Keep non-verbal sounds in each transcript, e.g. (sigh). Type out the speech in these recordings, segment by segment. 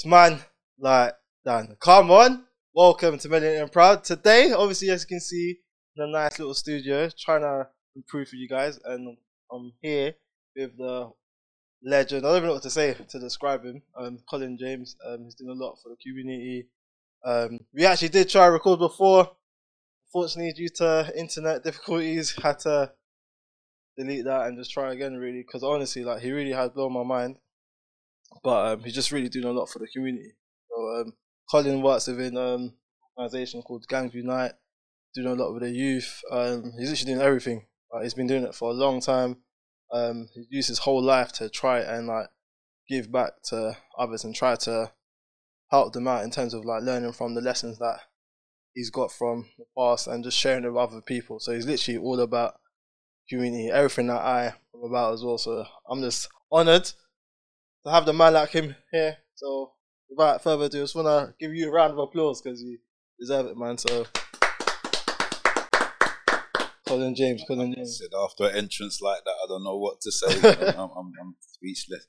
It's man like Dan. Come on. Welcome to Melanated and Proud. Today, obviously, as you can see, in a nice little studio, trying to improve for you guys. And I'm here with the legend. I don't even know what to say to describe him. Um, Colin James. Um, he's doing a lot for the community. Um, we actually did try to record before. Fortunately, due to internet difficulties, had to delete that and just try again. Really, because honestly, like he really has blown my mind. But um, he's just really doing a lot for the community. So um, Colin works within um organisation called Gangs Unite, doing a lot with the youth. Um, he's actually doing everything. Like, he's been doing it for a long time. Um, he's used his whole life to try and like give back to others and try to help them out in terms of like learning from the lessons that he's got from the past and just sharing it with other people. So he's literally all about community, everything that I am about as well. So I'm just honoured to have the man like him here. So without further ado, I just wanna give you a round of applause because you deserve it, man. So Colin James, Colin James. said after an entrance like that, I don't know what to say. (laughs) I'm, I'm, I'm speechless.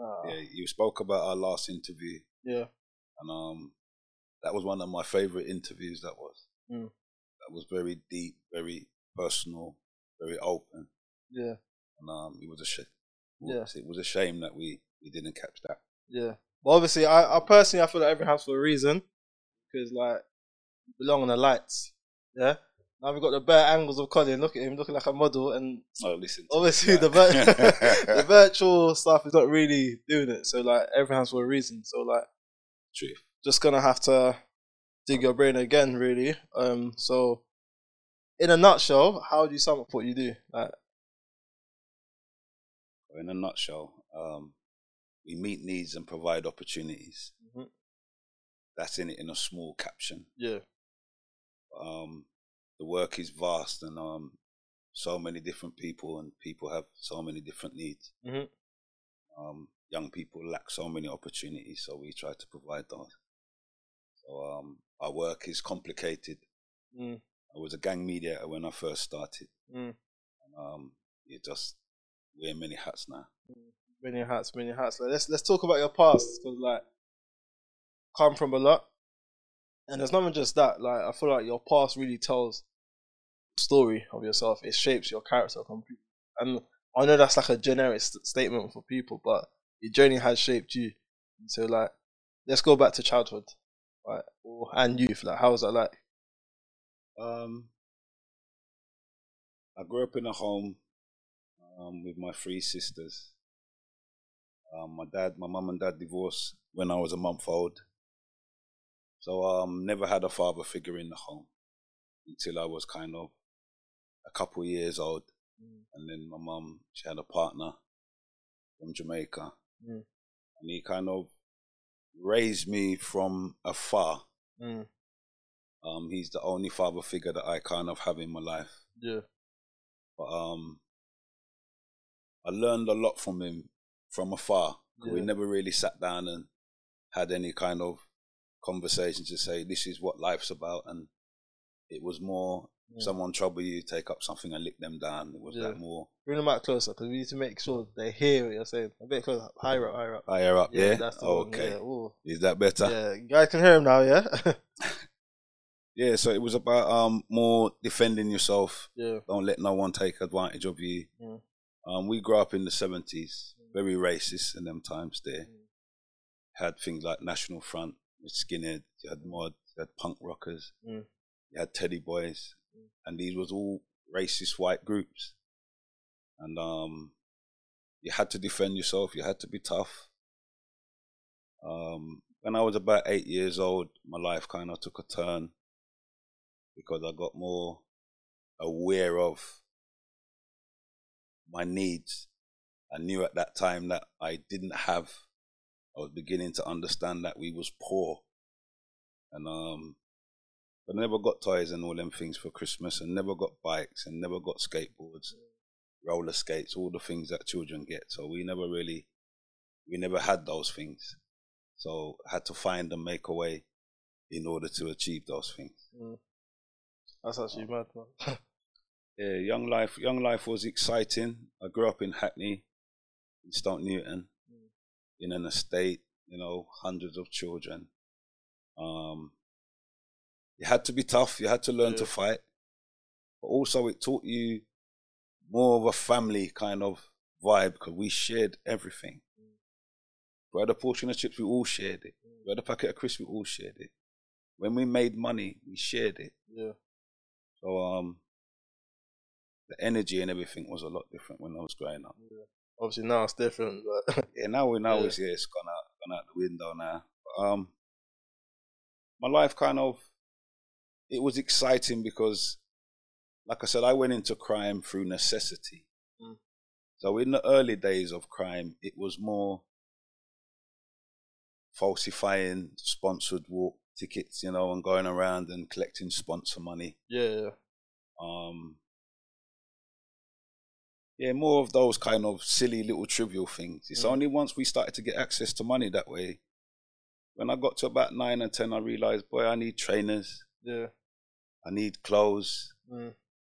Ah, Yeah, you spoke about our last interview, yeah, and um, that was one of my favorite interviews. That was. Mm. That was very deep, very personal, very open, yeah, and um, it was a shame. Yeah. it was a shame that we we didn't catch that. yeah. But obviously, I, I personally I feel like every house for a reason because like belong on the lights. Yeah. Now we've got the bare angles of Colin. Look at him, looking like a model, and Oh, listen. obviously the vir- (laughs) the virtual stuff is not really doing it. So like every house for a reason. So like truth. just gonna have to dig your brain again, really. Um. So in a nutshell, how do you sum up what you do? Like, In a nutshell, um, we meet needs and provide opportunities. Mhm. That's in it in a small caption. yeah, um, the work is vast and um, so many different people and people have so many different needs. Mhm. Um, young people lack so many opportunities, so we try to provide those. So um, our work is complicated. Mm. I was a gang mediator when I first started. Mm. And, um, you just wear many hats now. Many hats, many hats. Like, let's let's talk about your past because like come from a lot, and it's not even just that. Like I feel like your past really tells story of yourself. It shapes your character completely. And I know that's like a generic st- statement for people, but your journey has shaped you. And so like, let's go back to childhood, right, or, and youth. Like, how was that like? Um, I grew up in a home um, with my three sisters. Um, my dad, my mum and dad divorced when I was a month old. So um, never had a father figure in the home until I was kind of a couple of years old. And then my mum, she had a partner from Jamaica. Mm. And he kind of raised me from afar. Mm. Um, he's the only father figure that I kind of have in my life. Yeah, But um, I learned a lot from him from afar. 'cause We never really sat down and had any kind of conversation to say this is what life's about, and it was more Mm. someone trouble you, take up something and lick them down. It was Yeah. that more bring them out closer because we need to make sure they hear what you're saying. A bit closer, higher up, higher up. higher up. Yeah, that's the one, okay. Yeah. Is that better? Yeah, you guys can hear him now, yeah? (laughs) Yeah. So it was about um more defending yourself. yeah. Don't let no one take advantage of you. Um, we grew up in the seventies, very racist in them times. There Mm. had things like National Front, with skinhead. You had mod, you had punk rockers, Mm. you had Teddy Boys, Mm. and these was all racist white groups. And um, you had to defend yourself. You had to be tough. Um, when I was about eight years old, my life kind of took a turn because I got more aware of my needs. I knew at that time that I didn't have. I was beginning to understand that we was poor, and um, I never got toys and all them things for Christmas, and never got bikes, and never got skateboards, roller skates, all the things that children get. So we never really, we never had those things. So I had to find and make a way in order to achieve those things. Mm. That's actually mad, man. (laughs) Yeah, young life. Young life was exciting. I grew up in Hackney, in Stoke Newington, Mm. in an estate you know, hundreds of children. Um, you had to be tough. You had to learn Yeah. to fight, but also it taught you more of a family kind of vibe because we shared everything. We had a portion of chips, we all shared it. We had a packet of crisps, we all shared it. When we made money, we shared it. Yeah. So um, the energy and everything was a lot different when I was growing up. yeah. Obviously now it's different, but (laughs) Yeah, now we now Yeah. it's yeah, it's gone out gone out the window now. But, um, my life kind of it was exciting because, like I said, I went into crime through necessity. Mm. So in the early days of crime, it was more falsifying sponsored walk tickets, you know, and going around and collecting sponsor money. yeah, yeah. Um, yeah, more of those kind of silly little trivial things. It's Mm. only once we started to get access to money that way. When I got to about nine and ten, I realized, boy, I need trainers, yeah. I need clothes. Mm.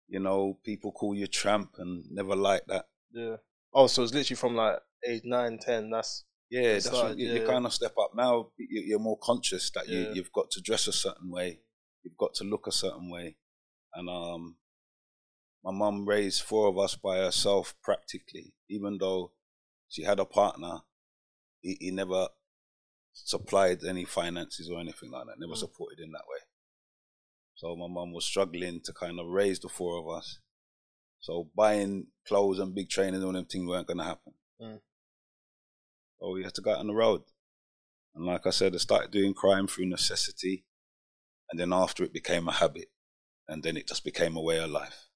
You know, people call you tramp and never like that. Yeah. Oh, so it's literally from like age nine, ten. That's Yeah, that's what you, yeah. you kind of step up now. you- You're more conscious that Yeah. you you've got to dress a certain way, you've got to look a certain way, and um, my mum raised four of us by herself practically. Even though she had a partner, he, he never supplied any finances or anything like that. Never Mm. supported in that way. So my mum was struggling to kind of raise the four of us. So buying clothes and big trainers and all them things weren't going to happen. Mm. So we had to go out on the road. And like I said, I started doing crime through necessity. And then after it became a habit. And then it just became a way of life.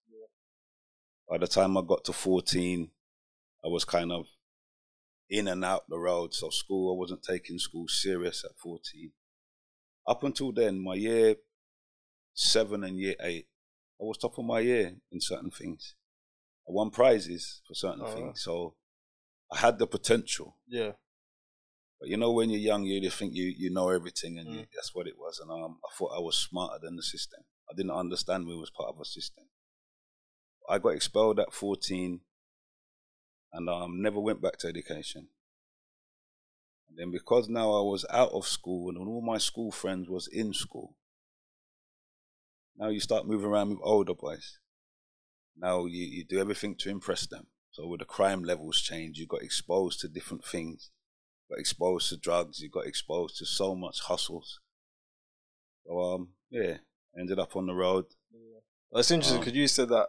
By the time I got to 14, I was kind of in and out the road. So school, I wasn't taking school serious at 14. Up until then, my year seven and year eight, I was top of my year in certain things. I won prizes for certain Oh, things. So I had the potential. yeah, But you know, when you're young, you think you, you know everything, and you, Mm. that's what it was. And um, I thought I was smarter than the system. I didn't understand we was part of a system. I got expelled at 14, and um, never went back to education. And then because now I was out of school and all my school friends was in school, now you start moving around with older boys. Now you, you do everything to impress them. So with the crime levels change, you got exposed to different things You got exposed to drugs, you got exposed to so much hustles. So um yeah, ended up on the road. It's interesting because you said that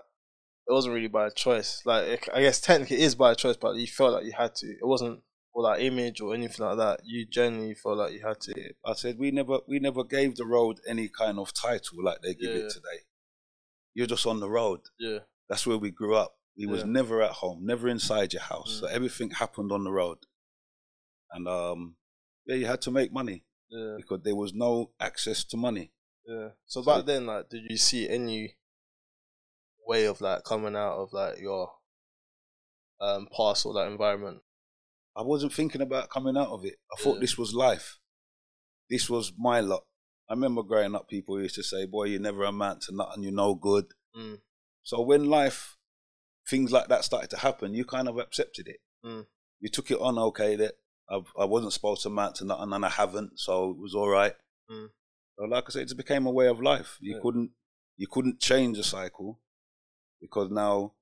it wasn't really by choice. Like I guess technically it is by choice, but you felt like you had to. It wasn't for like image or anything like that. You genuinely felt like you had to. I said we never we never gave the road any kind of title like they give Yeah. it today. You're just on the road. Yeah, That's where we grew up. We was never at home, never inside your house. Mm. So everything happened on the road. And um yeah, you had to make money yeah, because there was no access to money. yeah. So So- back then, like, did you see any way of like coming out of like your um past or that environment? I wasn't thinking about coming out of it. I thought this was life. This was my lot. I remember growing up, people used to say, "Boy, you never amount to nothing. You're no good." Mm. So when life, things like that started to happen, you kind of accepted it. Mm. You took it on, okay, that I, I wasn't supposed to amount to nothing, and I haven't, so it was all right. Mm. So like I said, it just became a way of life. You Yeah. couldn't, you couldn't change the cycle because now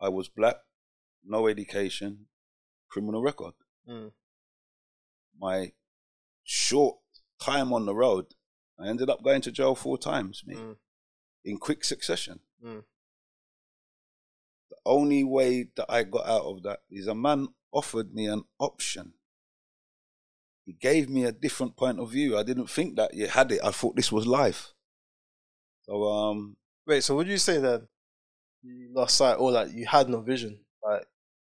I was black, no education, criminal record Mm. my short time on the road, I ended up going to jail four times, me, Mm. in quick succession. Mm. The only way that I got out of that is a man offered me an option. He gave me a different point of view. I didn't think that you had it. I thought this was life. So um, Wait, so would you say then you lost sight or like you had no vision? Like,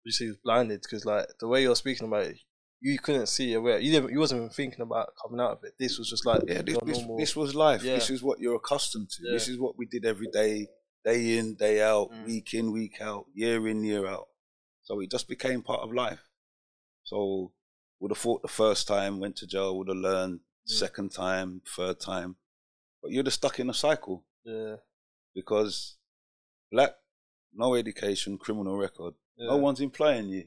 you you was blinded? Because like the way you're speaking about it, you couldn't see your way. You didn't. You wasn't even thinking about coming out of it. This was just like yeah, this, this, this was life. Yeah. This is what you're accustomed to. Yeah. This is what we did every day, day in, day out, Mm. week in, week out, year in, year out. So it just became part of life. So would have thought the first time, went to jail, would have learned Mm. second time, third time. But you're just stuck in a cycle yeah, because black, no education, criminal record. yeah. No one's employing you.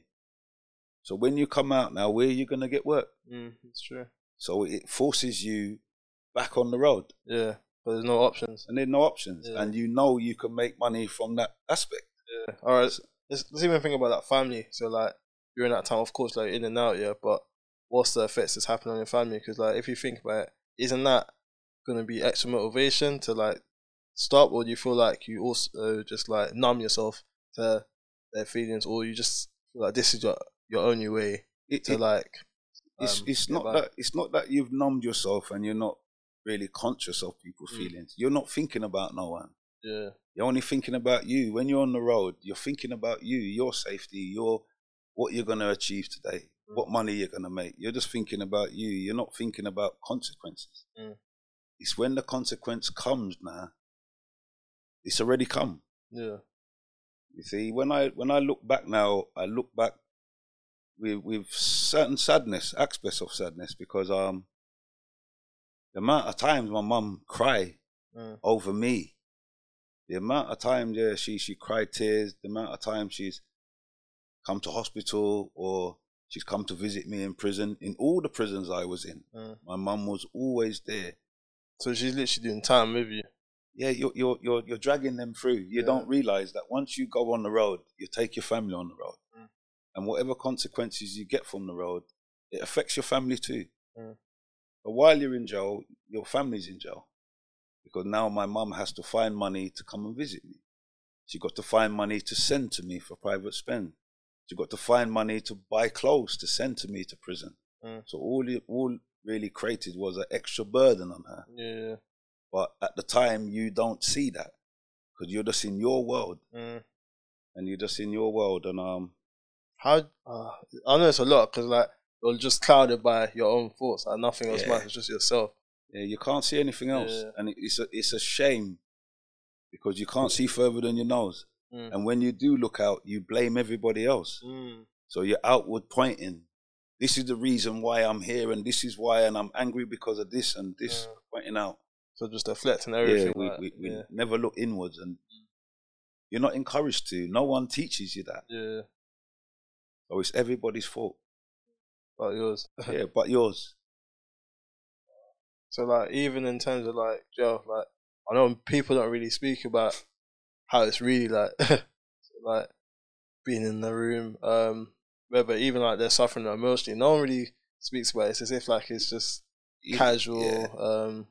So when you come out now, where are you gonna get work? Mm, it's true. So it forces you back on the road, Yeah, but there's no options. and there's no options, Yeah. and you know you can make money from that aspect. Yeah. All right. Let's, let's even think about that family. So like in that time, of course, like in and out, yeah. But what's the effects that's happening on your family? Because like if you think about it, isn't that gonna be extra motivation to like stop, or do you feel like you also just like numb yourself to their feelings, or you just feel like this is your your only way It, to it- like? it's um, it's not by? that it's not that you've numbed yourself and you're not really conscious of people's Mm. feelings. You're not thinking about no one. Yeah. You're only thinking about you. When you're on the road, you're thinking about you, your safety, your what you're going to achieve today, Mm. what money you're going to make. You're just thinking about you. You're not thinking about consequences. Mm. It's when the consequence comes now. It's already come. Yeah. You see, when I when I look back now, I look back with with certain sadness, aspects of sadness, because um the amount of times my mum cry Mm. over me, the amount of times yeah she she cried tears, the amount of times she's come to hospital or she's come to visit me in prison. In all the prisons I was in, Mm. my mum was always there. So she's literally doing time with you. Yeah, you're you're you're, you're dragging them through. You Yeah. don't realize that once you go on the road, you take your family on the road, Mm. and whatever consequences you get from the road, it affects your family too. Mm. But while you're in jail, your family's in jail because now my mum has to find money to come and visit me. She got to find money to send to me for private spend. She got to find money to buy clothes to send to me to prison. Mm. So all it all really created was an extra burden on her. Yeah. But at the time, you don't see that because you're just in your world, Mm. and you're just in your world. And um, How uh, I know it's a lot because like you're just clouded by your own thoughts. Like nothing else Yeah. matters, just yourself. yeah, you can't see anything else, Yeah. and it's a it's a shame because you can't see further than your nose. Mm. And when you do look out, you blame everybody else. Mm. So you're outward pointing. This is the reason why I'm here, and this is why, and I'm angry because of this and this. Yeah. Pointing out. So just deflecting everything. yeah, we, like, we, we yeah, never look inwards, and you're not encouraged to. No one teaches you that. yeah, So it's everybody's fault. but yours. (laughs) yeah, but yours. So like even in terms of like jail, like I know people don't really speak about how it's really like, (laughs) like being in the room. Um, whether even like they're suffering emotionally, no one really speaks about it. It's as if like it's just casual. yeah. Um,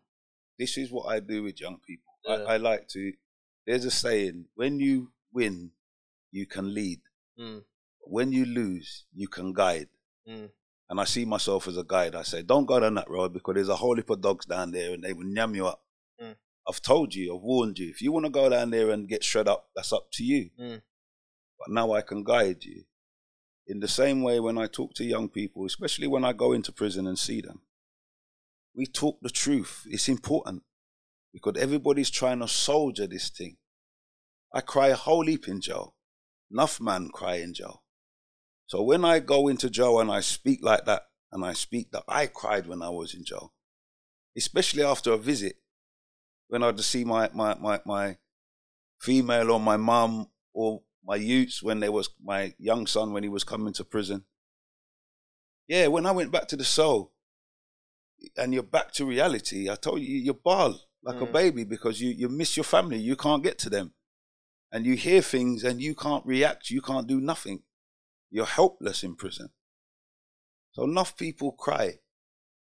this is what I do with young people. Yeah. I, I like to. There's a saying: when you win, you can lead. mm, When you lose, you can guide. mm, And I see myself as a guide. I say, don't go down that road because there's a whole heap of dogs down there and they will yam you up. Mm. I've told you, I've warned you. If you want to go down there and get shred up, that's up to you. Mm. But now I can guide you. In the same way, when I talk to young people, especially when I go into prison and see them, we talk the truth. It's important because everybody's trying to soldier this thing. I cry a whole heap in jail. Enough man cry in jail. So when I go into jail and I speak like that, and I speak that I cried when I was in jail, especially after a visit, when I'd see my my my, my female or my mum or my youths when there was my young son when he was coming to prison. Yeah, when I went back to the cell and you're back to reality, I told you you bawl like a Mm. baby because you, you miss your family, you can't get to them. And you hear things and you can't react, you can't do nothing. You're helpless in prison. So enough people cry.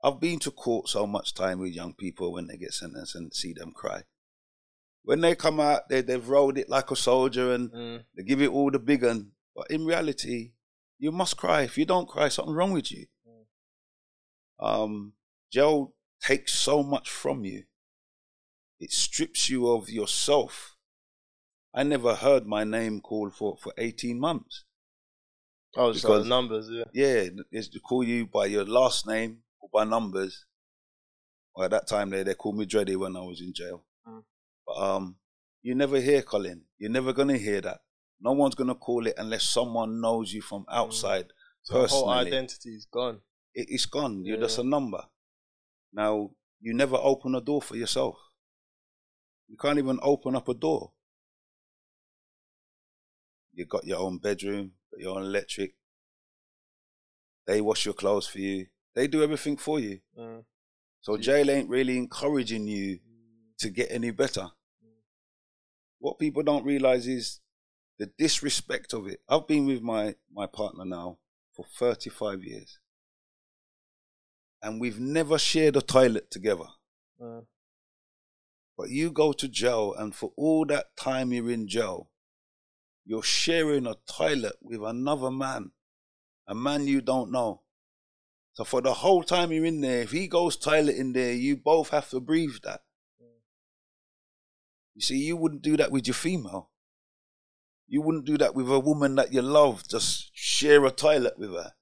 I've been to court so much time with young people when they get sentenced and see them cry. When they come out, they, they've rolled it like a soldier and mm, they give it all the big un. But in reality, you must cry. If you don't cry, something wrong with you. Um, jail takes so much from you. It strips you of yourself. I never heard my name called for, for 18 months. oh, Because- like numbers. Yeah. Yeah, it's to call you by your last name or by numbers. Well, at that time, they, they called me Dreddy when I was in jail. Mm. But um, you never hear Colin. You're never going to hear that. No one's going to call it unless someone knows you from outside So the whole identity is gone. it, it's gone. You're Yeah. just a number. Now, you never open a door for yourself. You can't even open up a door. You got your own bedroom, got your own electric. They wash your clothes for you. They do everything for you. Mm. So jail ain't really encouraging you to get any better. What people don't realize is the disrespect of it. I've been with my, my partner now for 35 years. And we've never shared a toilet together. Mm. But you go to jail, and for all that time you're in jail, you're sharing a toilet with another man, a man you don't know. So for the whole time you're in there, if he goes toilet in there, you both have to breathe that. You see, you wouldn't do that with your female. You wouldn't do that with a woman that you love. Just share a toilet with her.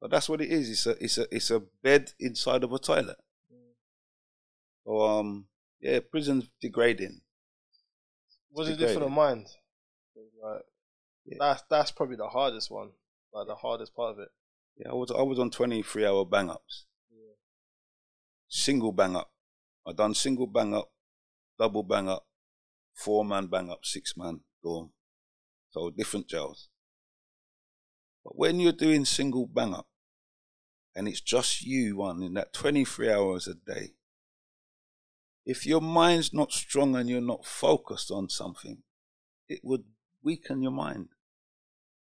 But that's what it is. It's a it's a it's a bed inside of a toilet. So um yeah, prison's degrading. What's it different of mind? Like, Yeah. that's that's probably the hardest one. Like the hardest part of it. Yeah, I was I was on twenty three hour bang ups. Yeah. Single bang up. I done single bang up, double bang up, four man bang up, six man dorm. So different jails. But when you're doing single bang up and it's just you one in that twenty three hours a day, if your mind's not strong and you're not focused on something, it would weaken your mind.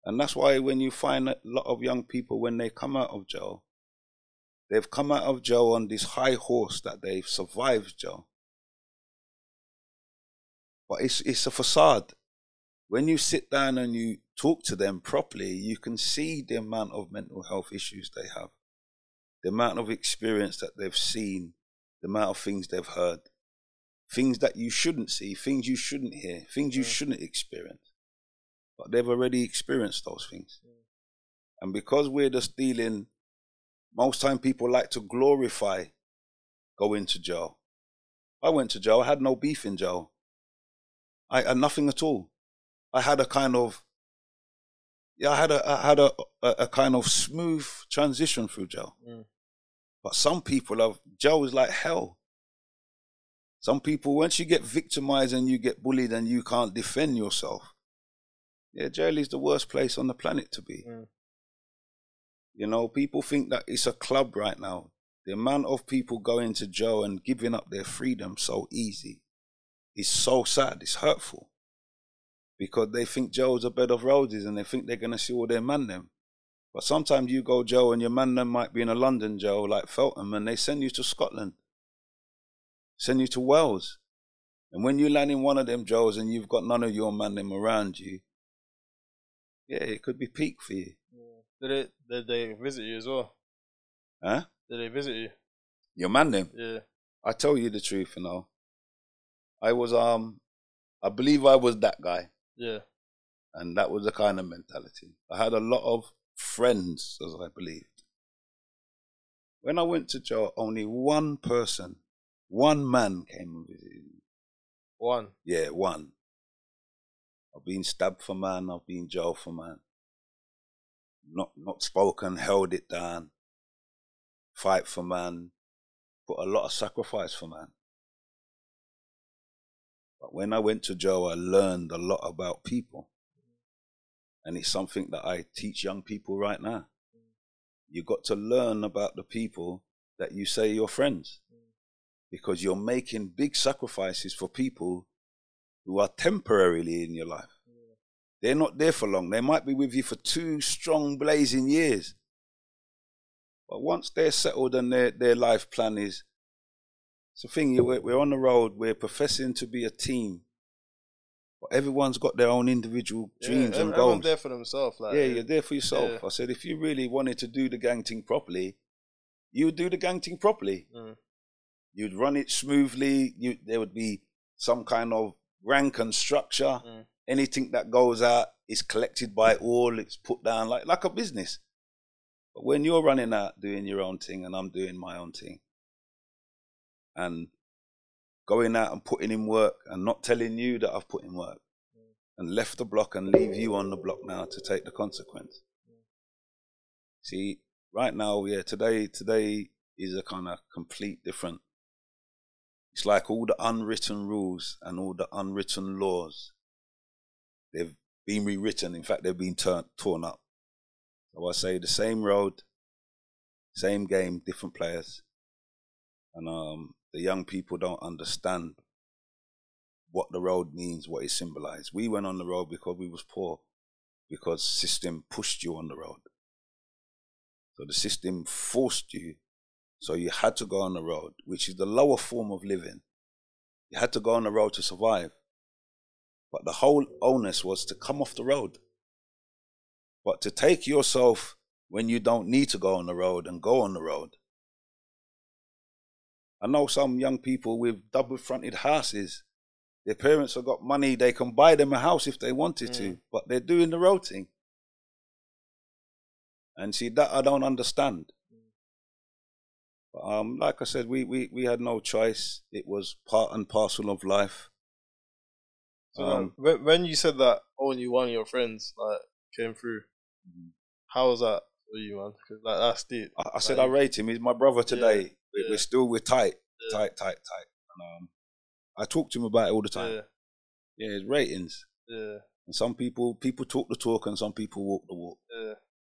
And that's why when you find a lot of young people, when they come out of jail, they've come out of jail on this high horse that they've survived jail. But it's, it's a facade. When you sit down and you talk to them properly, you can see the amount of mental health issues they have, the amount of experience that they've seen, the amount of things they've heard, things that you shouldn't see, things you shouldn't hear, things you Yeah. shouldn't experience. But they've already experienced those things. And because we're just dealing, most time people like to glorify going to jail. I went to jail, I had no beef in jail. I had nothing at all. I had a kind of, yeah, I had a, I had a, a, a kind of smooth transition through jail. Mm. But some people have, jail is like hell. Some people, once you get victimized and you get bullied and you can't defend yourself, yeah, jail is the worst place on the planet to be. Mm. You know, people think that it's a club right now. The amount of people going to jail and giving up their freedom so easy is so sad. It's hurtful because they think jail's a bed of roses and they think they're going to see all their man them. But sometimes you go jail and your man them might be in a London jail like Feltham and they send you to Scotland, send you to Wales. And when you land in one of them jails and you've got none of your man them around you, yeah, it could be peak for you. Did it? Did they visit you as well? Huh? Did they visit you? Your man them. Yeah. I tell you the truth, you know. I was um I believe I was that guy. Yeah. And that was the kind of mentality. I had a lot of friends, as I believed. When I went to jail, only one person, one man came and visited me. One. Yeah, one. I've been stabbed for man, I've been jailed for man. Not not spoken, held it down. Fight for man. Put a lot of sacrifice for man. But when I went to jail, I learned a lot about people. And it's something that I teach young people right now. You got to learn about the people that you say you're friends. Because you're making big sacrifices for people who are temporarily in your life. They're not there for long. They might be with you for two strong, blazing years. But once they're settled and their, their life plan is, it's the thing, we're, we're on the road, we're professing to be a team. But everyone's got their own individual dreams yeah, and goals. everyone's there for themselves. Like, yeah, you're there for yourself. yeah. I said, if you really wanted to do the gang thing properly, you would do the gang thing properly. Mm. You'd run it smoothly. You, there would be some kind of rank and structure. Mm. Anything that goes out is collected by all. It's put down like like a business. But when you're running out doing your own thing and I'm doing my own thing, and going out and putting in work and not telling you that I've put in work, mm. and left the block and leave you on the block now to take the consequence. Mm. See, right now, yeah, today today is a kind of complete different. It's like all the unwritten rules and all the unwritten laws. They've been rewritten. In fact, they've been turned torn up. So I say the same road, same game, different players, and um, the young people don't understand what the road means, what it symbolized. We went on the road because we was poor, because system pushed you on the road. So the system forced you, so you had to go on the road, which is the lower form of living. You had to go on the road to survive. But the whole onus was to come off the road. But to take yourself when you don't need to go on the road and go on the road. I know some young people with double fronted houses their parents have got money, they can buy them a house if they wanted mm. to, but they're doing the road thing. And see, that I don't understand. But, um, like I said, we, we, we had no choice. It was part and parcel of life. So um, when, when you said that only one of your friends like came through, mm-hmm. how was that for you, man? Cause, like that's deep. I, I said I rate him. He's my brother today. We're, we're, still we're tight, tight, tight, tight. And, um, I talk to him about it all the time. Yeah, yeah his ratings. Yeah. And some people people talk the talk and some people walk the walk. Yeah.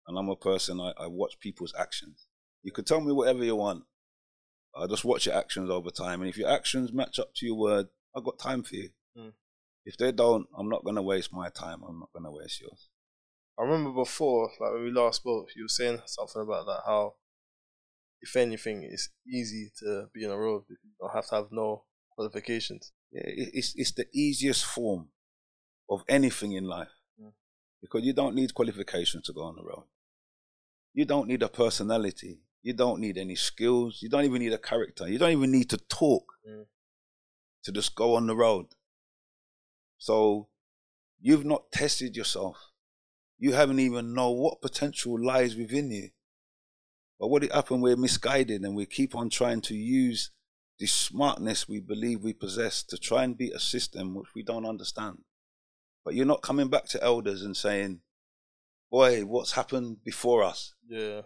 And I'm a person I, I watch people's actions. You could tell me whatever you want. I just watch your actions over time. And if your actions match up to your word, I've got time for you. Mm. If they don't, I'm not gonna waste my time. I'm not gonna waste yours. I remember before, like when we last spoke, you were saying something about that how if anything, it's easy to be on a road you don't have to have no qualifications. Yeah, it's it's the easiest form of anything in life mm. because you don't need qualifications to go on the road. You don't need a personality. You don't need any skills. You don't even need a character. You don't even need to talk mm. to just go on the road. So you've not tested yourself. You haven't even know what potential lies within you. But what it happened, we're misguided and we keep on trying to use the smartness we believe we possess to try and beat a system which we don't understand. But you're not coming back to elders and saying, boy, what's happened before us? Yeah.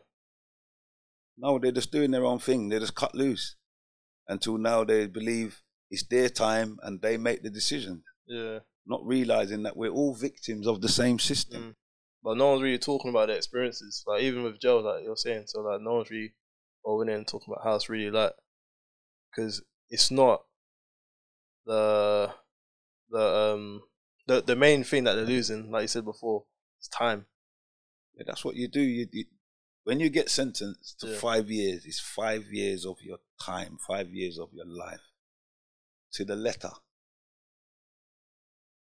No, they're just doing their own thing. They're just cut loose until now they believe it's their time and they make the decision. Yeah. Not realizing that we're all victims of the same system. Mm. But no one's really talking about their experiences. Like even with Joe, like you're saying, so like no one's really going in and talking about how it's really like because it's not the the um the the main thing that they're losing, like you said before, it's time. Yeah, that's what you do. You, you when you get sentenced to yeah. five years, it's five years of your time, five years of your life, to the letter.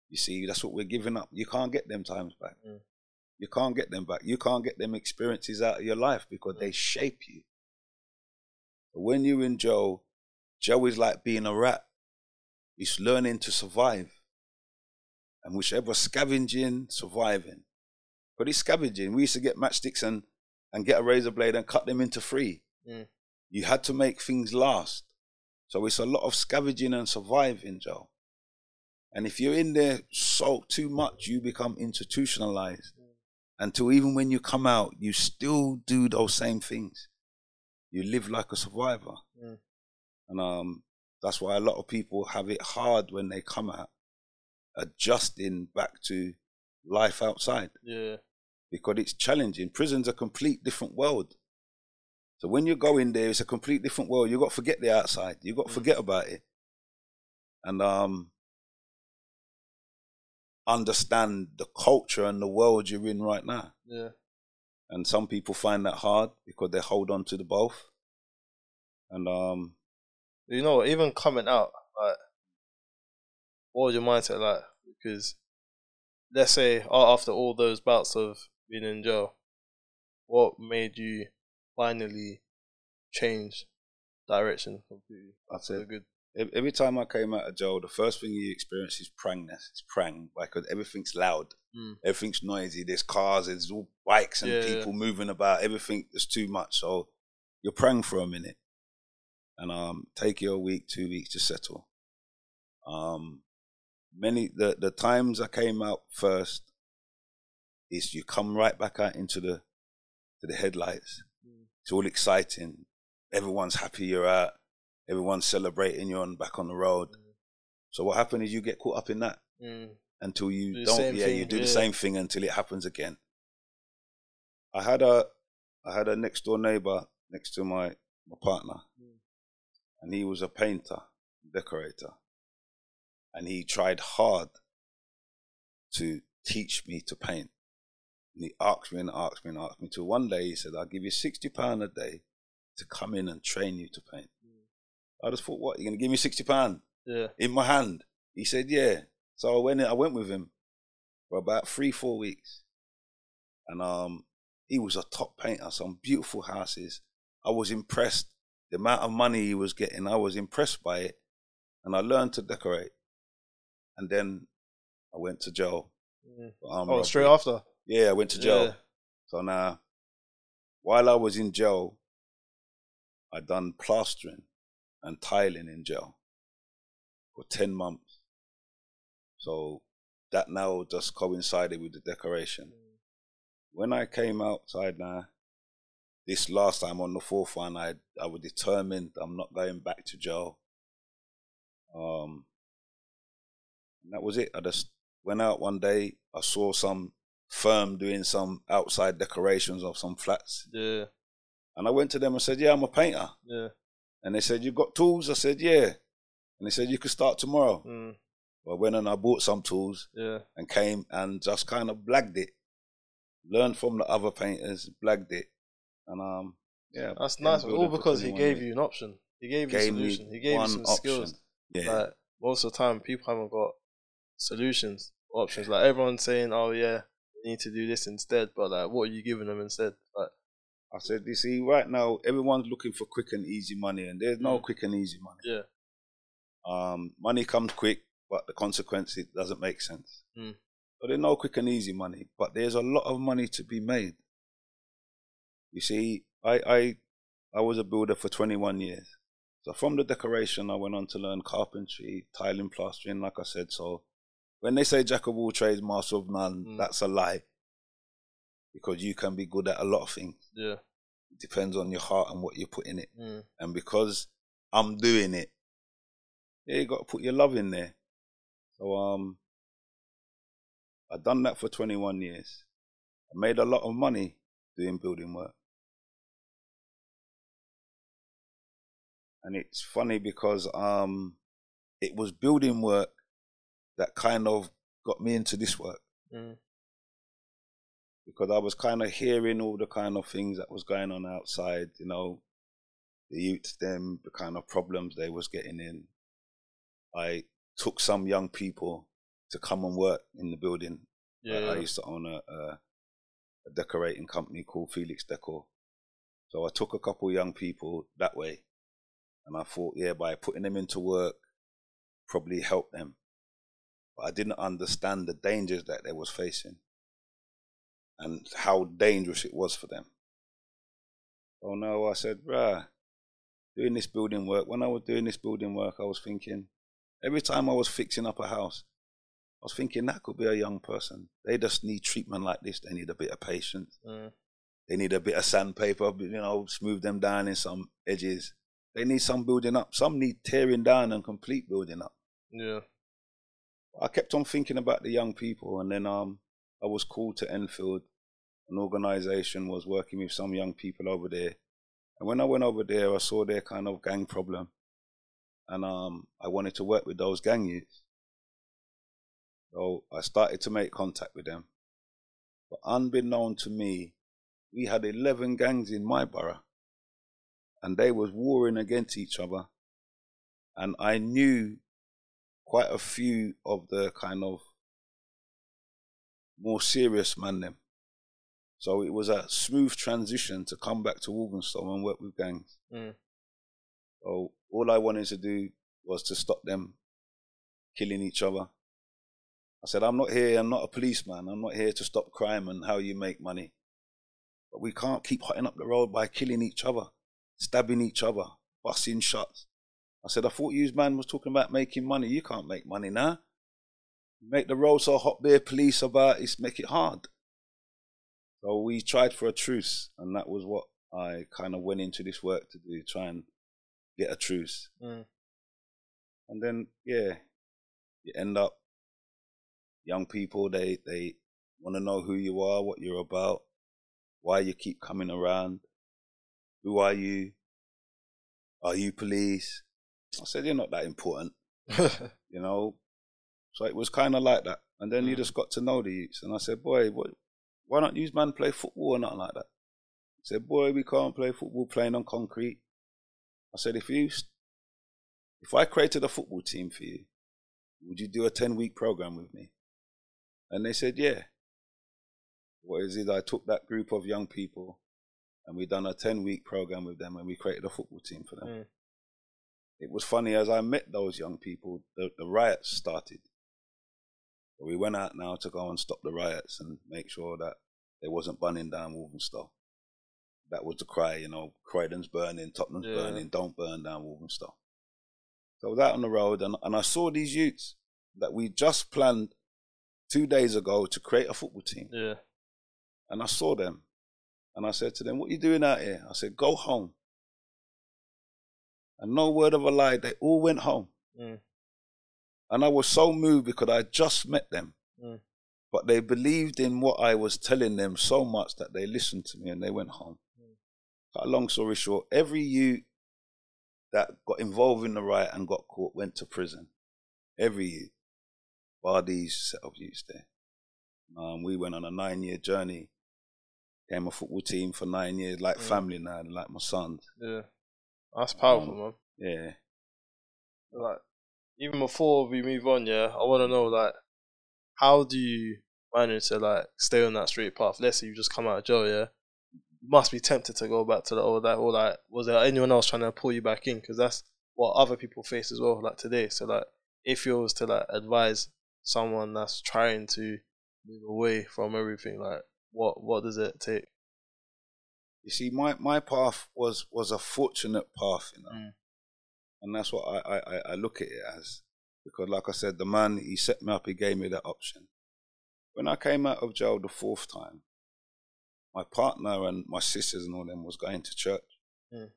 You see, that's what we're giving up. You can't get them times back. Mm. You can't get them back. You can't get them experiences out of your life because mm. they shape you. But when you're in jail, Joe is like being a rat. He's learning to survive. And whichever scavenging, surviving. But he's scavenging. We used to get matchsticks and, and get a razor blade and cut them into three. Mm. You had to make things last. So it's a lot of scavenging and surviving, Joe. And if you're in there so too much, you become institutionalized. Until even when you come out, you still do those same things. You live like a survivor. Mm. And um, that's why a lot of people have it hard when they come out, adjusting back to life outside. Yeah. Because it's challenging. Prison's a complete different world. So when you go in there, it's a complete different world. You've got to forget the outside. You've got to mm. forget about it. And um, understand the culture and the world you're in right now. Yeah. And some people find that hard because they hold on to the both. And um, you know, even coming out, like, what was your mindset like? Because let's say after all those bouts of being in jail, what made you finally change direction completely? I said, good. Every time I came out of jail, the first thing you experience is prangness. It's prang because everything's loud, mm. everything's noisy. There's cars, there's all bikes and yeah, people yeah. moving about. Everything is too much. So you're prang for a minute and um, take you a week, two weeks to settle. Um, many the the times I came out first is you come right back out into the to the headlights. Mm. It's all exciting. Everyone's happy you're out. Everyone's celebrating you're on back on the road. Mm. So what happened is you get caught up in that mm. until you do not yeah, thing, you do yeah. the same thing until it happens again. I had a I had a next door neighbor next to my my partner, Mm. and he was a painter, decorator, and he tried hard to teach me to paint. And he asked me and asked me and asked me to. One day he said, "I'll give you sixty pound a day to come in and train you to paint." I just thought, "What? You're gonna give me sixty pound Yeah. in my hand?" He said, "Yeah." So I went. I went with him for about three, four weeks, and um, he was a top painter. Some beautiful houses. I was impressed. The amount of money he was getting, I was impressed by it, and I learned to decorate. And then I went to jail. Mm. for armed Oh, straight after. Yeah, I went to jail. Yeah. So now, while I was in jail, I done plastering and tiling in jail for ten months. So that now just coincided with the decoration. When I came outside now, this last time on the fourth one, I I was determined I'm not going back to jail. Um, and that was it. I just went out one day. I saw some firm doing some outside decorations of some flats, Yeah. and I went to them and said, "Yeah, I'm a painter." Yeah. And they said, "You got tools?" I said, "Yeah." And they said, "You could start tomorrow." Mm. I went and I bought some tools Yeah. and came and just kind of blagged it. Learned from the other painters, blagged it, and um, yeah, That's nice. All because he gave you an option. He gave you a solution. He gave you some option. skills. Yeah, Like most of the time, people haven't got solutions, options. Like everyone's saying, "Oh yeah, you need to do this instead," but like, what are you giving them instead? Like, I said, you see, right now everyone's looking for quick and easy money, and there's no Mm. quick and easy money. yeah, Um, money comes quick, but the consequence it doesn't make sense. Mm. So there's no quick and easy money, but there's a lot of money to be made. You see, I I I was a builder for 21 years. So from the decoration, I went on to learn carpentry, tiling, plastering, like I said. So when they say jack of all trades, master of none, Mm. that's a lie. Because you can be good at a lot of things. yeah, It depends on your heart and what you put in it. mm. And because I'm doing it, yeah, you got to put your love in there. So um, I've done that for 21 years. I made a lot of money doing building work. And it's funny because um, it was building work that kind of got me into this work Mm. Because I was kind of hearing all the kind of things that was going on outside, you know, the youths, them, the kind of problems they was getting in. I took some young people to come and work in the building. yeah, I, I used to own a, a, a decorating company called Felix Decor. So I took a couple young people that way. And I thought, yeah, by putting them into work, probably help them. But I didn't understand the dangers that they was facing and how dangerous it was for them. Oh no, I said, bruh, doing this building work, when I was doing this building work, I was thinking, every time I was fixing up a house, I was thinking that could be a young person. They just need treatment like this. They need a bit of patience. Mm. They need a bit of sandpaper, you know, smooth them down in some edges. They need some building up. Some need tearing down and complete building up. yeah, I kept on thinking about the young people, and then um, I was called to Enfield. An organisation was working with some young people over there, and when I went over there, I saw their kind of gang problem, and um, I wanted to work with those gang youths. So I started to make contact with them, but unbeknown to me, we had eleven gangs in my borough, and they was warring against each other, and I knew quite a few of the kind of more serious man them. So it was a smooth transition to come back to Walthamstow and work with gangs. Mm. So all I wanted to do was to stop them killing each other. I said, I'm not here, I'm not a policeman, I'm not here to stop crime and how you make money. But we can't keep hotting up the road by killing each other, stabbing each other, busting shots. I said, I thought you man was talking about making money. You can't make money now. Make the road so hot there, police about it's make it hard. So we tried for a truce, and that was what I kind of went into this work to do, try and get a truce. Mm. And then yeah, you end up young people, they they want to know who you are, what you're about, Why you keep coming around? Who are you? Are you police? I said, You're not that important, (laughs) you know. So it was kind of like that. And then you Mm. just got to know the youths. And I said, Boy, what, why don't you man play football or nothing like that? He said, Boy, we can't play football playing on concrete. I said, If you, if I created a football team for you, would you do a 10 week program with me? And they said, Yeah. What is it? I took that group of young people and we done a 10 week program with them and we created a football team for them. Mm. It was funny as I met those young people, the, the riots started. We went out now to go and stop the riots and make sure that they wasn't burning down Walthamstow. That was the cry, you know, Croydon's burning, Tottenham's Yeah. burning, don't burn down Walthamstow. So I was out on the road and, and I saw these youths that we just planned two days ago to create a football team. yeah. And I saw them. And I said to them, What are you doing out here? I said, Go home. And no word of a lie, they all went home. Mm. And I was so moved because I just met them. Mm. But they believed in what I was telling them so much that they listened to me and they went home. Mm. Cut a long story short, every youth that got involved in the riot and got caught went to prison. Every youth. Bar these set of youths there. Um, we went on a nine year journey. Came a football team for nine years, like Mm. family now, like my sons. Yeah. That's powerful, Um, man. Yeah. like even before we move on, yeah, I want to know like how do you manage to like stay on that straight path? Let's say you just come out of jail, yeah. You must be tempted to go back to the old that, or like was there anyone else trying to pull you back in? Because that's what other people face as well, like today. So like, if you was to like advise someone that's trying to move away from everything, like what what does it take? You see, my, my path was was a fortunate path, you know, Mm. And that's what I, I, I- look at it as. Because, like I said, the man he set me up, he gave me that option. When I came out of jail the fourth time, my partner and my sisters and all them was going to church, Mm.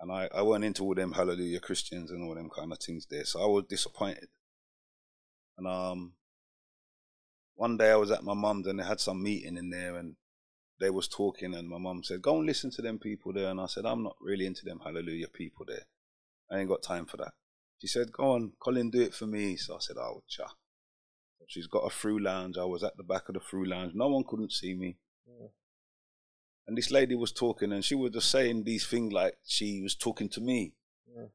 and I, I went into all them Hallelujah Christians and all them kind of things there. So I was disappointed. And um, one day I was at my mum's and they had some meeting in there, and they was talking and my mum said, Go and listen to them people there. And I said, I'm not really into them hallelujah people there. I ain't got time for that. She said, Go on, Colin, do it for me. So I said, Oh, cha. She's got a through lounge. I was at the back of the through lounge. No one couldn't see me. Yeah. And this lady was talking and she was just saying these things like she was talking to me. Yeah.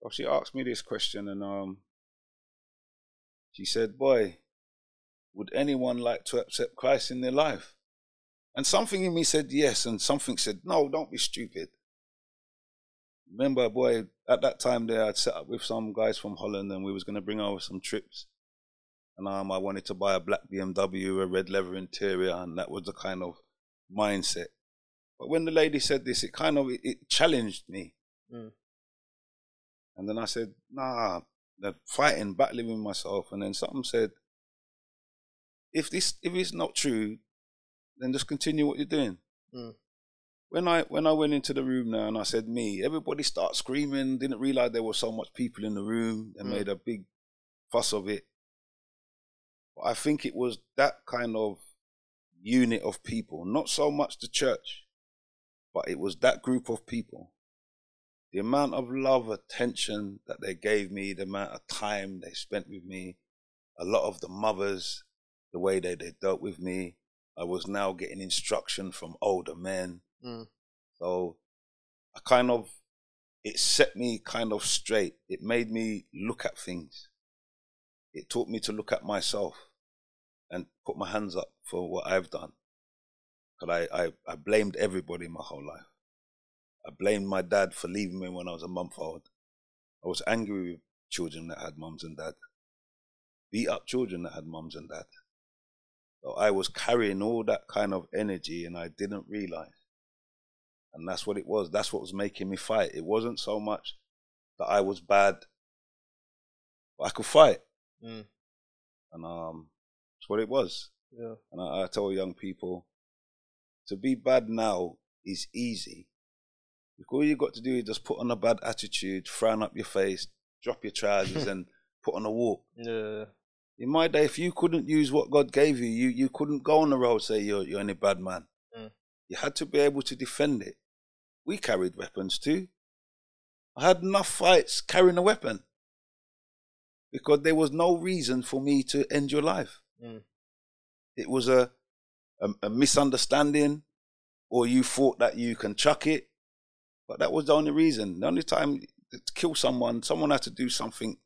Well, she asked me this question and um, she said, Boy, would anyone like to accept Christ in their life? And something in me said yes, and something said, No, don't be stupid. Remember, boy, at that time there, I'd set up with some guys from Holland and we was going to bring over some trips. And um, I wanted to buy a black BMW, a red leather interior, and that was the kind of mindset. But when the lady said this, it kind of it, it challenged me. Mm. And then I said, Nah, they're fighting, battling with myself. And then something said, If this, if it's not true, then just continue what you're doing. Mm. When I when I went into the room now and I said me, everybody started screaming. Didn't realize there was so much people in the room. They Mm. made a big fuss of it. But I think it was that kind of unit of people, not so much the church, but it was that group of people. The amount of love, attention that they gave me, the amount of time they spent with me, a lot of the mothers, the way they, they dealt with me. I was now getting instruction from older men. Mm. So I kind of, it set me kind of straight. It made me look at things. It taught me to look at myself and put my hands up for what I've done. Because I, I, I blamed everybody my whole life. I blamed my dad for leaving me when I was a month old. I was angry with children that had mums and dad. Beat up children that had mums and dad. So I was carrying all that kind of energy and I didn't realize. And that's what it was. That's what was making me fight. It wasn't so much that I was bad, but I could fight. Mm. And um, that's what it was. Yeah. And I, I tell young people to be bad now is easy. Because all you got to do is just put on a bad attitude, frown up your face, drop your trousers, (laughs) and put on a walk. Yeah. In my day, if you couldn't use what God gave you, you, you couldn't go on the road say you're you're any bad man. Mm. You had to be able to defend it. We carried weapons too. I had enough fights carrying a weapon because there was no reason for me to end your life. Mm. It was a, a a misunderstanding, or you thought that you can chuck it, but that was the only reason. The only time to kill someone, someone had to do something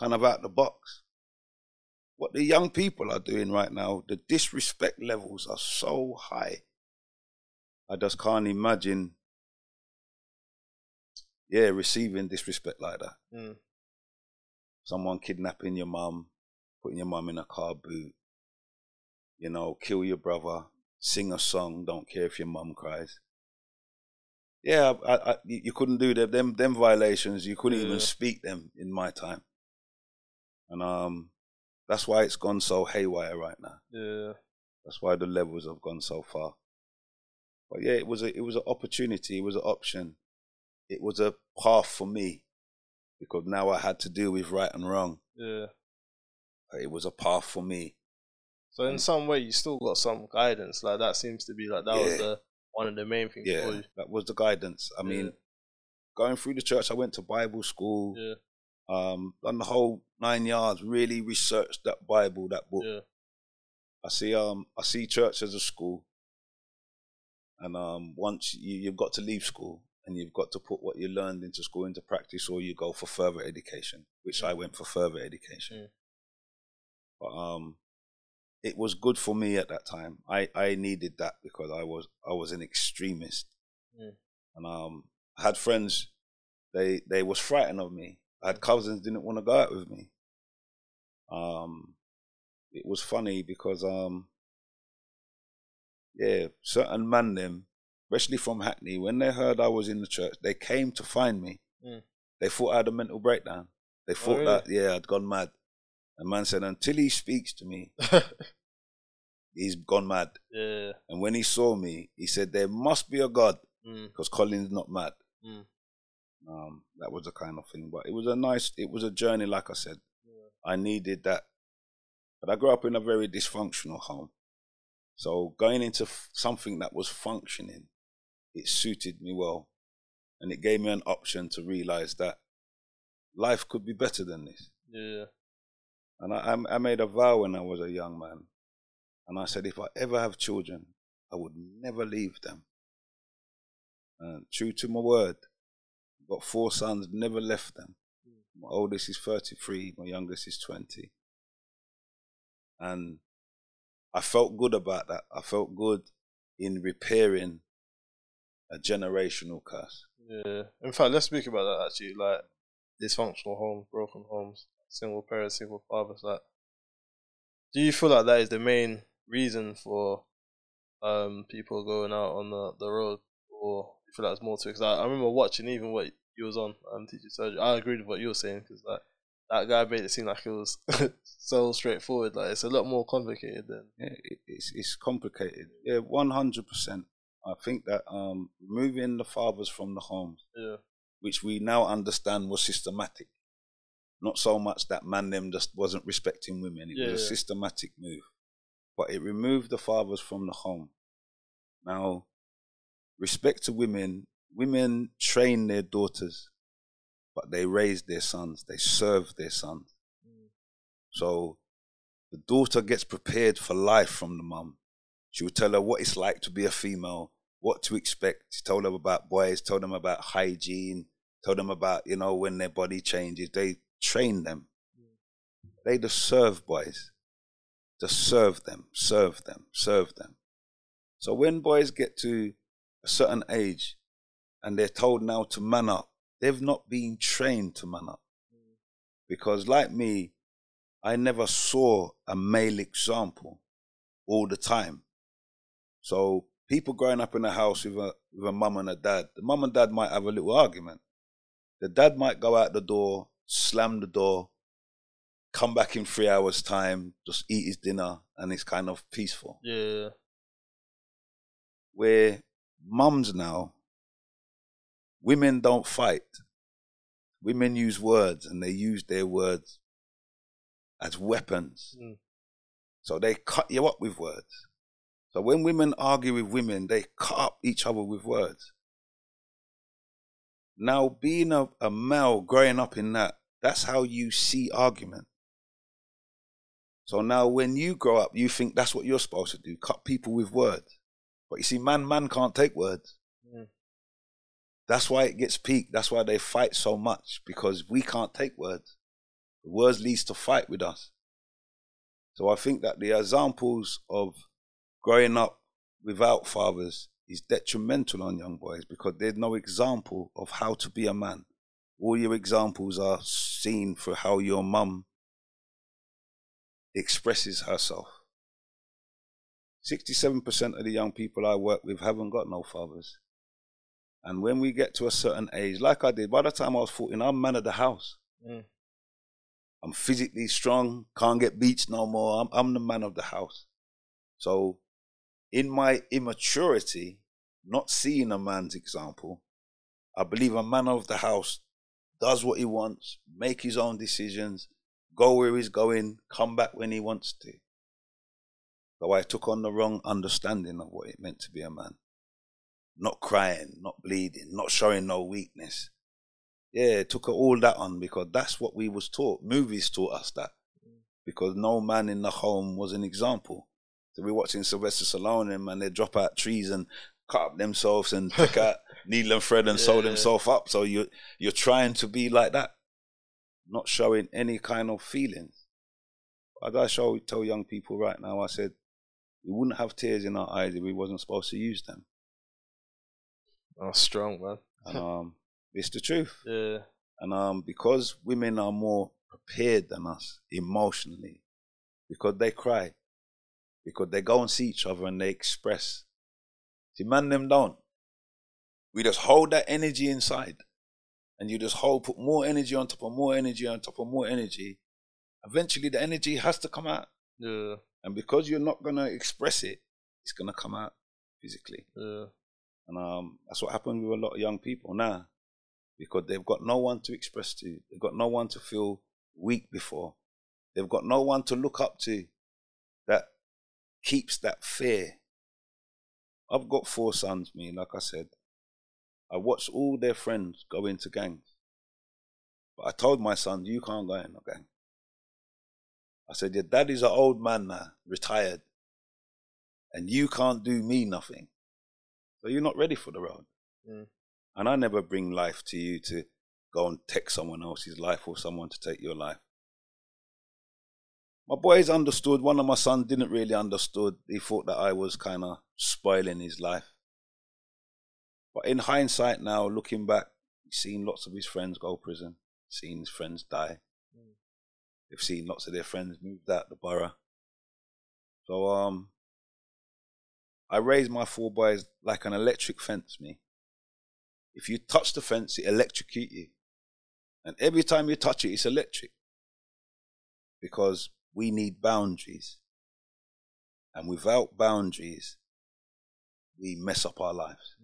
kind of out the box. What the young people are doing right now, the disrespect levels are so high. I just can't imagine, yeah, receiving disrespect like that. Mm. Someone kidnapping your mum, putting your mum in a car boot, you know, kill your brother, sing a song, don't care if your mum cries. Yeah, I, I, you couldn't do them, them, them violations. You couldn't Yeah. even speak them in my time, and um, that's why it's gone so haywire right now. Yeah. That's why the levels have gone so far. But yeah, it was a it was an opportunity. It was an option. It was a path for me because now I had to deal with right and wrong. Yeah. It was a path for me. So in some way, you still got some guidance. Like that seems to be like that was the one of the main things for Yeah, you. that was the guidance. I mean, going through the church, I went to Bible school. Yeah. Um, done the whole nine yards. Really researched that Bible, that book. Yeah. I see um I see church as a school. And um once you, you've got to leave school and you've got to put what you learned into school into practice or you go for further education, which I went for further education. Mm. But um it was good for me at that time. I, I needed that because I was I was an extremist. Mm. And um I had friends they they was frightened of me. I had cousins didn't want to go out with me. Um it was funny because um yeah, certain man them, especially from Hackney, when they heard I was in the church, they came to find me. Mm. They thought I had a mental breakdown. They thought really? that yeah, I'd gone mad. And man said until he speaks to me, (laughs) he's gone mad. yeah. And when he saw me, he said there must be a God Mm. because Colin's not mad. Mm. Um, that was the kind of thing. But it was a nice, it was a journey. Like I said, Yeah. I needed that. But I grew up in a very dysfunctional home. So going into f- something that was functioning, it suited me well. And it gave me an option to realize that life could be better than this. Yeah. And I, I made a vow when I was a young man. And I said, if I ever have children, I would never leave them. And true to my word, got four sons, never left them. Hmm. My oldest is 33, my youngest is 20. And I felt good about that. I felt good in repairing a generational curse. Yeah. In fact, let's speak about that actually. Like dysfunctional homes, broken homes, single parents, single fathers. Like, do you feel like that is the main reason for um people going out on the, the road, or you feel like there's more to it? Because I, I remember watching even what you was on um teaching surgery. I agreed with what you were saying because like that guy made it seem like it was (laughs) so straightforward. Like it's a lot more complicated than Yeah, it's it's complicated. Yeah, one hundred percent. I think that um, removing the fathers from the homes, yeah. which we now understand was systematic, not so much that man them just wasn't respecting women. It Yeah, was a systematic move, but it removed the fathers from the home. Now, respect to women. Women train their daughters, but they raise their sons. They serve their sons. Mm. So the daughter gets prepared for life from the mum. She will tell her what it's like to be a female, what to expect. She told them about boys, told them about hygiene, told them about, you know, when their body changes. They train them. They just serve boys. Just serve them, serve them, serve them. So when boys get to a certain age and they're told now to man up, they've not been trained to man up. Because like me, I never saw a male example all the time. So people growing up in a house with a with a mum and a dad, the mum and dad might have a little argument. The dad might go out the door, slam the door, come back in three hours' time, just eat his dinner, and it's kind of peaceful. Yeah. Where mums now, women don't fight. Women use words and they use their words as weapons. Mm. So they cut you up with words. So when women argue with women, they cut up each other with words. Now, being a, a male growing up in that, that's how you see argument. So now when you grow up, you think that's what you're supposed to do, cut people with words. But you see, man, man can't take words. Mm. That's why it gets peaked. That's why they fight so much, because we can't take words. The words leads to fight with us. So I think that the examples of growing up without fathers is detrimental on young boys because there's no example of how to be a man. All your examples are seen for how your mum expresses herself. 67% of the young people I work with haven't got no fathers. And when we get to a certain age, like I did, by the time I was 14, I'm man of the house. Mm. I'm physically strong, can't get beats no more. I'm, I'm the man of the house. So, in my immaturity, not seeing a man's example, I believe a man of the house does what he wants, make his own decisions, go where he's going, come back when he wants to. Though I took on the wrong understanding of what it meant to be a man. Not crying, not bleeding, not showing no weakness. Yeah, took all that on because that's what we was taught. Movies taught us that. Mm. Because no man in the home was an example. We're watching Sylvester Stallone and man, they drop out trees and cut up themselves and take (laughs) out needle and thread and sew Yeah. themselves up. So you you're trying to be like that, not showing any kind of feelings. As I show tell young people right now, I said we wouldn't have tears in our eyes if we wasn't supposed to use them. Oh, strong man. And (laughs) um, it's the truth. Yeah. And um, because women are more prepared than us emotionally, because they cry, because they go and see each other and they express. See, man, them don't. We just hold that energy inside, and you just hold, put more energy on top of more energy on top of more energy. Eventually, the energy has to come out, Yeah. and because you're not gonna express it, it's gonna come out physically. Yeah. And um, that's what happened with a lot of young people now, because they've got no one to express to. They've got no one to feel weak before. They've got no one to look up to keeps that fear. I've got four sons, me, like I said. I watched all their friends go into gangs. But I told my son, you can't go in a gang. I said, your dad is an old man now, retired. And you can't do me nothing. So you're not ready for the road. Mm. And I never bring life to you to go and take someone else's life or someone to take your life. My boys understood. One of my sons didn't really understood. He thought that I was kind of spoiling his life. But in hindsight now, looking back, he's seen lots of his friends go prison, seen his friends die. Mm. They've seen lots of their friends moved out the borough. So um I raised my four boys like an electric fence, me. If you touch the fence, it electrocute you. And every time you touch it, it's electric. Because we need boundaries. And without boundaries, we mess up our lives.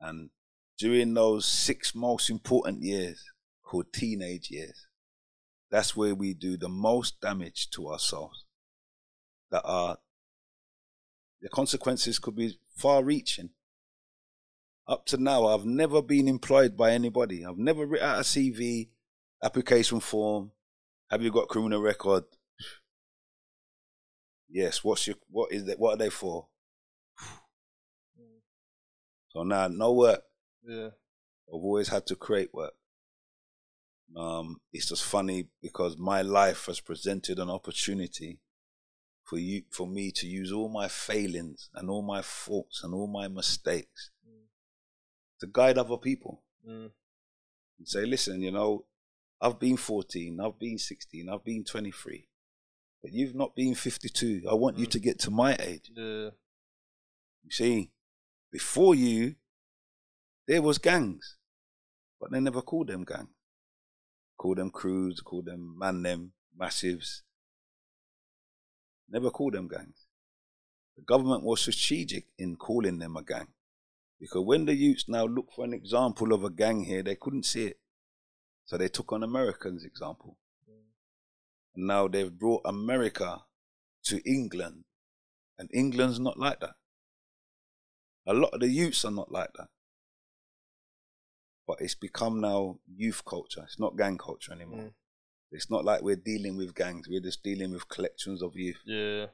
And during those six most important years, called teenage years, that's where we do the most damage to ourselves. That are the consequences could be far reaching. Up to now, I've never been employed by anybody. I've never written out a CV, application form. Have you got criminal record? Yes. What's your what is that? What are they for? So now, no work. Yeah. I've always had to create work. Um, it's just funny because my life has presented an opportunity for you, for me to use all my failings and all my faults and all my mistakes to guide other people Mm. and say, listen, you know, I've been 14, I've been 16, I've been 23, but you've not been 52. I want you Mm. to get to my age. Yeah. You see, before you, there was gangs, but they never called them gang. Called them crews, called them man them, massives. Never called them gangs. The government was strategic in calling them a gang. Because when the youths now look for an example of a gang here, they couldn't see it. So they took on Americans' example. And now they've brought America to England, and England's not like that. A lot of the youths are not like that. But it's become now youth culture. It's not gang culture anymore. Mm. It's not like we're dealing with gangs. We're just dealing with collections of youth. Yeah.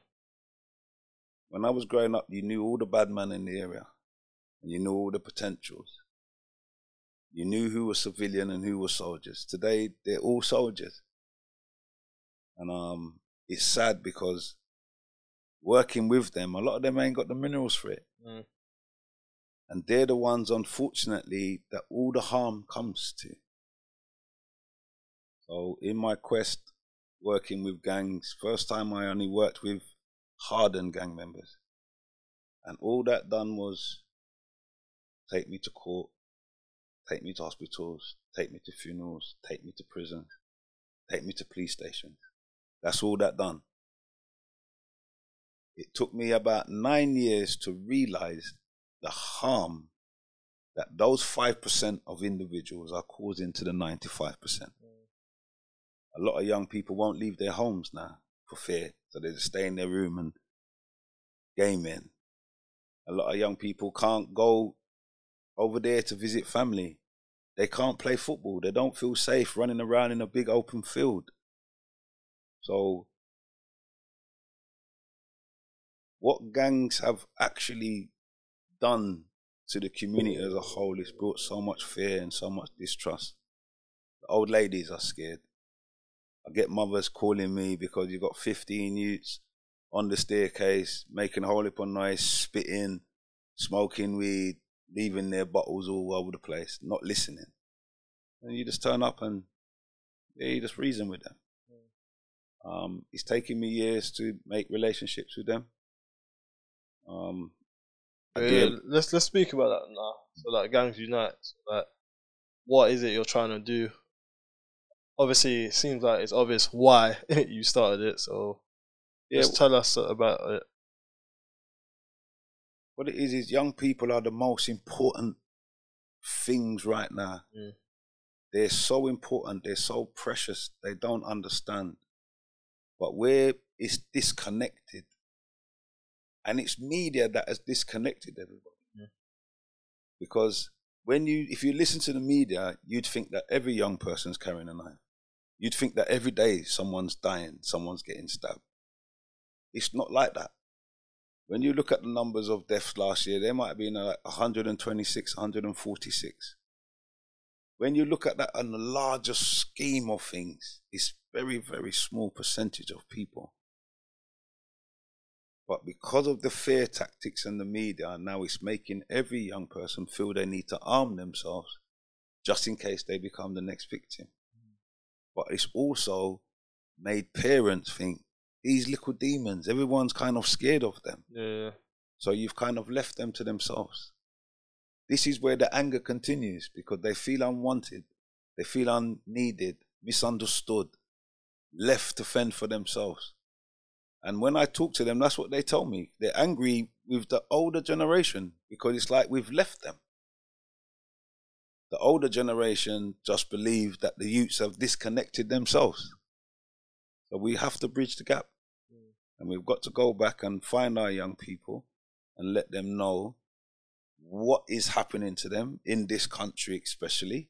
When I was growing up, you knew all the bad men in the area, and you knew all the potentials. You knew who was civilian and who was soldiers. Today, they're all soldiers, and um, it's sad because working with them, a lot of them ain't got the minerals for it, Mm. and they're the ones, unfortunately, that all the harm comes to. So, in my quest working with gangs, first time I only worked with hardened gang members. And all that done was take me to court, take me to hospitals, take me to funerals, take me to prisons, take me to police stations. That's all that done. It took me about nine years to realize the harm that those 5% of individuals are causing to the 95%. A lot of young people won't leave their homes now for fear, so they just stay in their room and gaming. A lot of young people can't go over there to visit family. They can't play football. They don't feel safe running around in a big open field. So, what gangs have actually done to the community as a whole is brought so much fear and so much distrust. The old ladies are scared. I get mothers calling me because you've got 15 youths on the staircase making a whole heap of noise, spitting, smoking weed, leaving their bottles all over the place, not listening. And you just turn up and yeah, you just reason with them. Um, it's taken me years to make relationships with them. Um, Yeah, let's let's speak about that now. So like gangs unite. So, like, what is it you're trying to do? Obviously, it seems like it's obvious why (laughs) you started it. So yeah, just tell us about it. What it is is young people are the most important things right now. Mm. They're so important. They're so precious. They don't understand. But where it's disconnected, and it's media that has disconnected everybody. Mm. Because when you, if you listen to the media, you'd think that every young person's carrying a knife. You'd think that every day someone's dying, someone's getting stabbed. It's not like that. When you look at the numbers of deaths last year, there might have been uh, like 126, 146. When you look at that on the larger scheme of things, it's very, very small percentage of people. But because of the fear tactics and the media, now it's making every young person feel they need to arm themselves just in case they become the next victim. But it's also made parents think these little demons, everyone's kind of scared of them. Yeah, So you've kind of left them to themselves. This is where the anger continues because they feel unwanted, they feel unneeded, misunderstood, left to fend for themselves. And when I talk to them, that's what they tell me. They're angry with the older generation because it's like we've left them. The older generation just believe that the youths have disconnected themselves. So we have to bridge the gap. And we've got to go back and find our young people and let them know what is happening to them in this country, especially.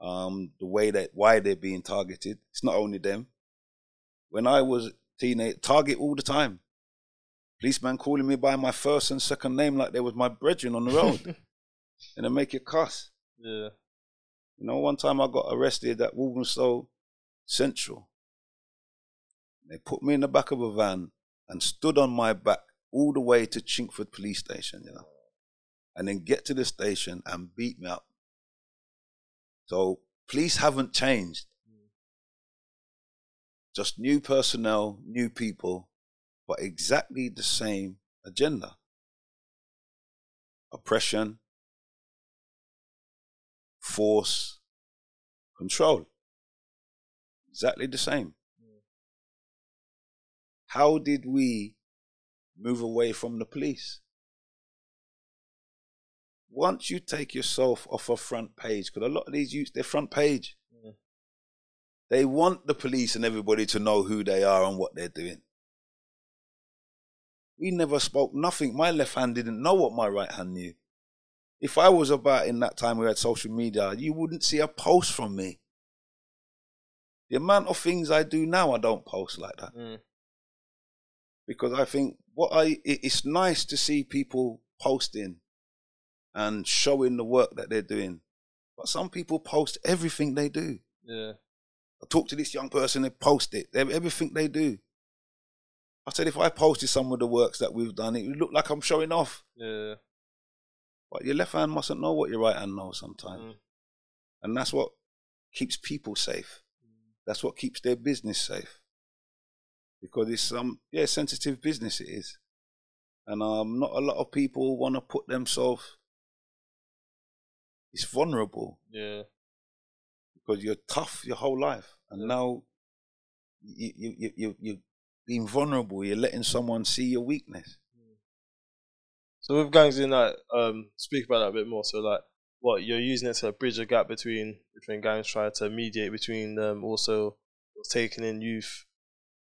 Um, the way that why they're being targeted. It's not only them. When I was teenage, target all the time. Policeman calling me by my first and second name like they was my brethren on the road, (laughs) and they make you cuss. yeah, You know, one time I got arrested at Walthamstow Central. They put me in the back of a van and stood on my back all the way to Chingford police station, you know, and then get to the station and beat me up. So police haven't changed. Just new personnel, new people, but exactly the same agenda. Oppression, force, control. Exactly the same. How did we move away from the police? Once you take yourself off a front page, because a lot of these youths, they're front page. Mm. They want the police and everybody to know who they are and what they're doing. We never spoke nothing. My left hand didn't know what my right hand knew. If I was about in that time we had social media, you wouldn't see a post from me. The amount of things I do now, I don't post like that. Mm. Because I think what I it's nice to see people posting and showing the work that they're doing. But some people post everything they do. Yeah. I talked to this young person, they post it, they, everything they do. I said, if I posted some of the works that we've done, it would look like I'm showing off. Yeah. But your left hand mustn't know what your right hand knows sometimes. Mm. And that's what keeps people safe. That's what keeps their business safe. Because it's um yeah, sensitive business it is. And um not a lot of people want to put themselves it's vulnerable Yeah. because you're tough your whole life. And Yeah. now you you you you you're being vulnerable, you're letting someone see your weakness. So with gangs in that, um, speak about that a bit more. So like, what you're using it to bridge a gap between between gangs, try to mediate between them, also taking in youth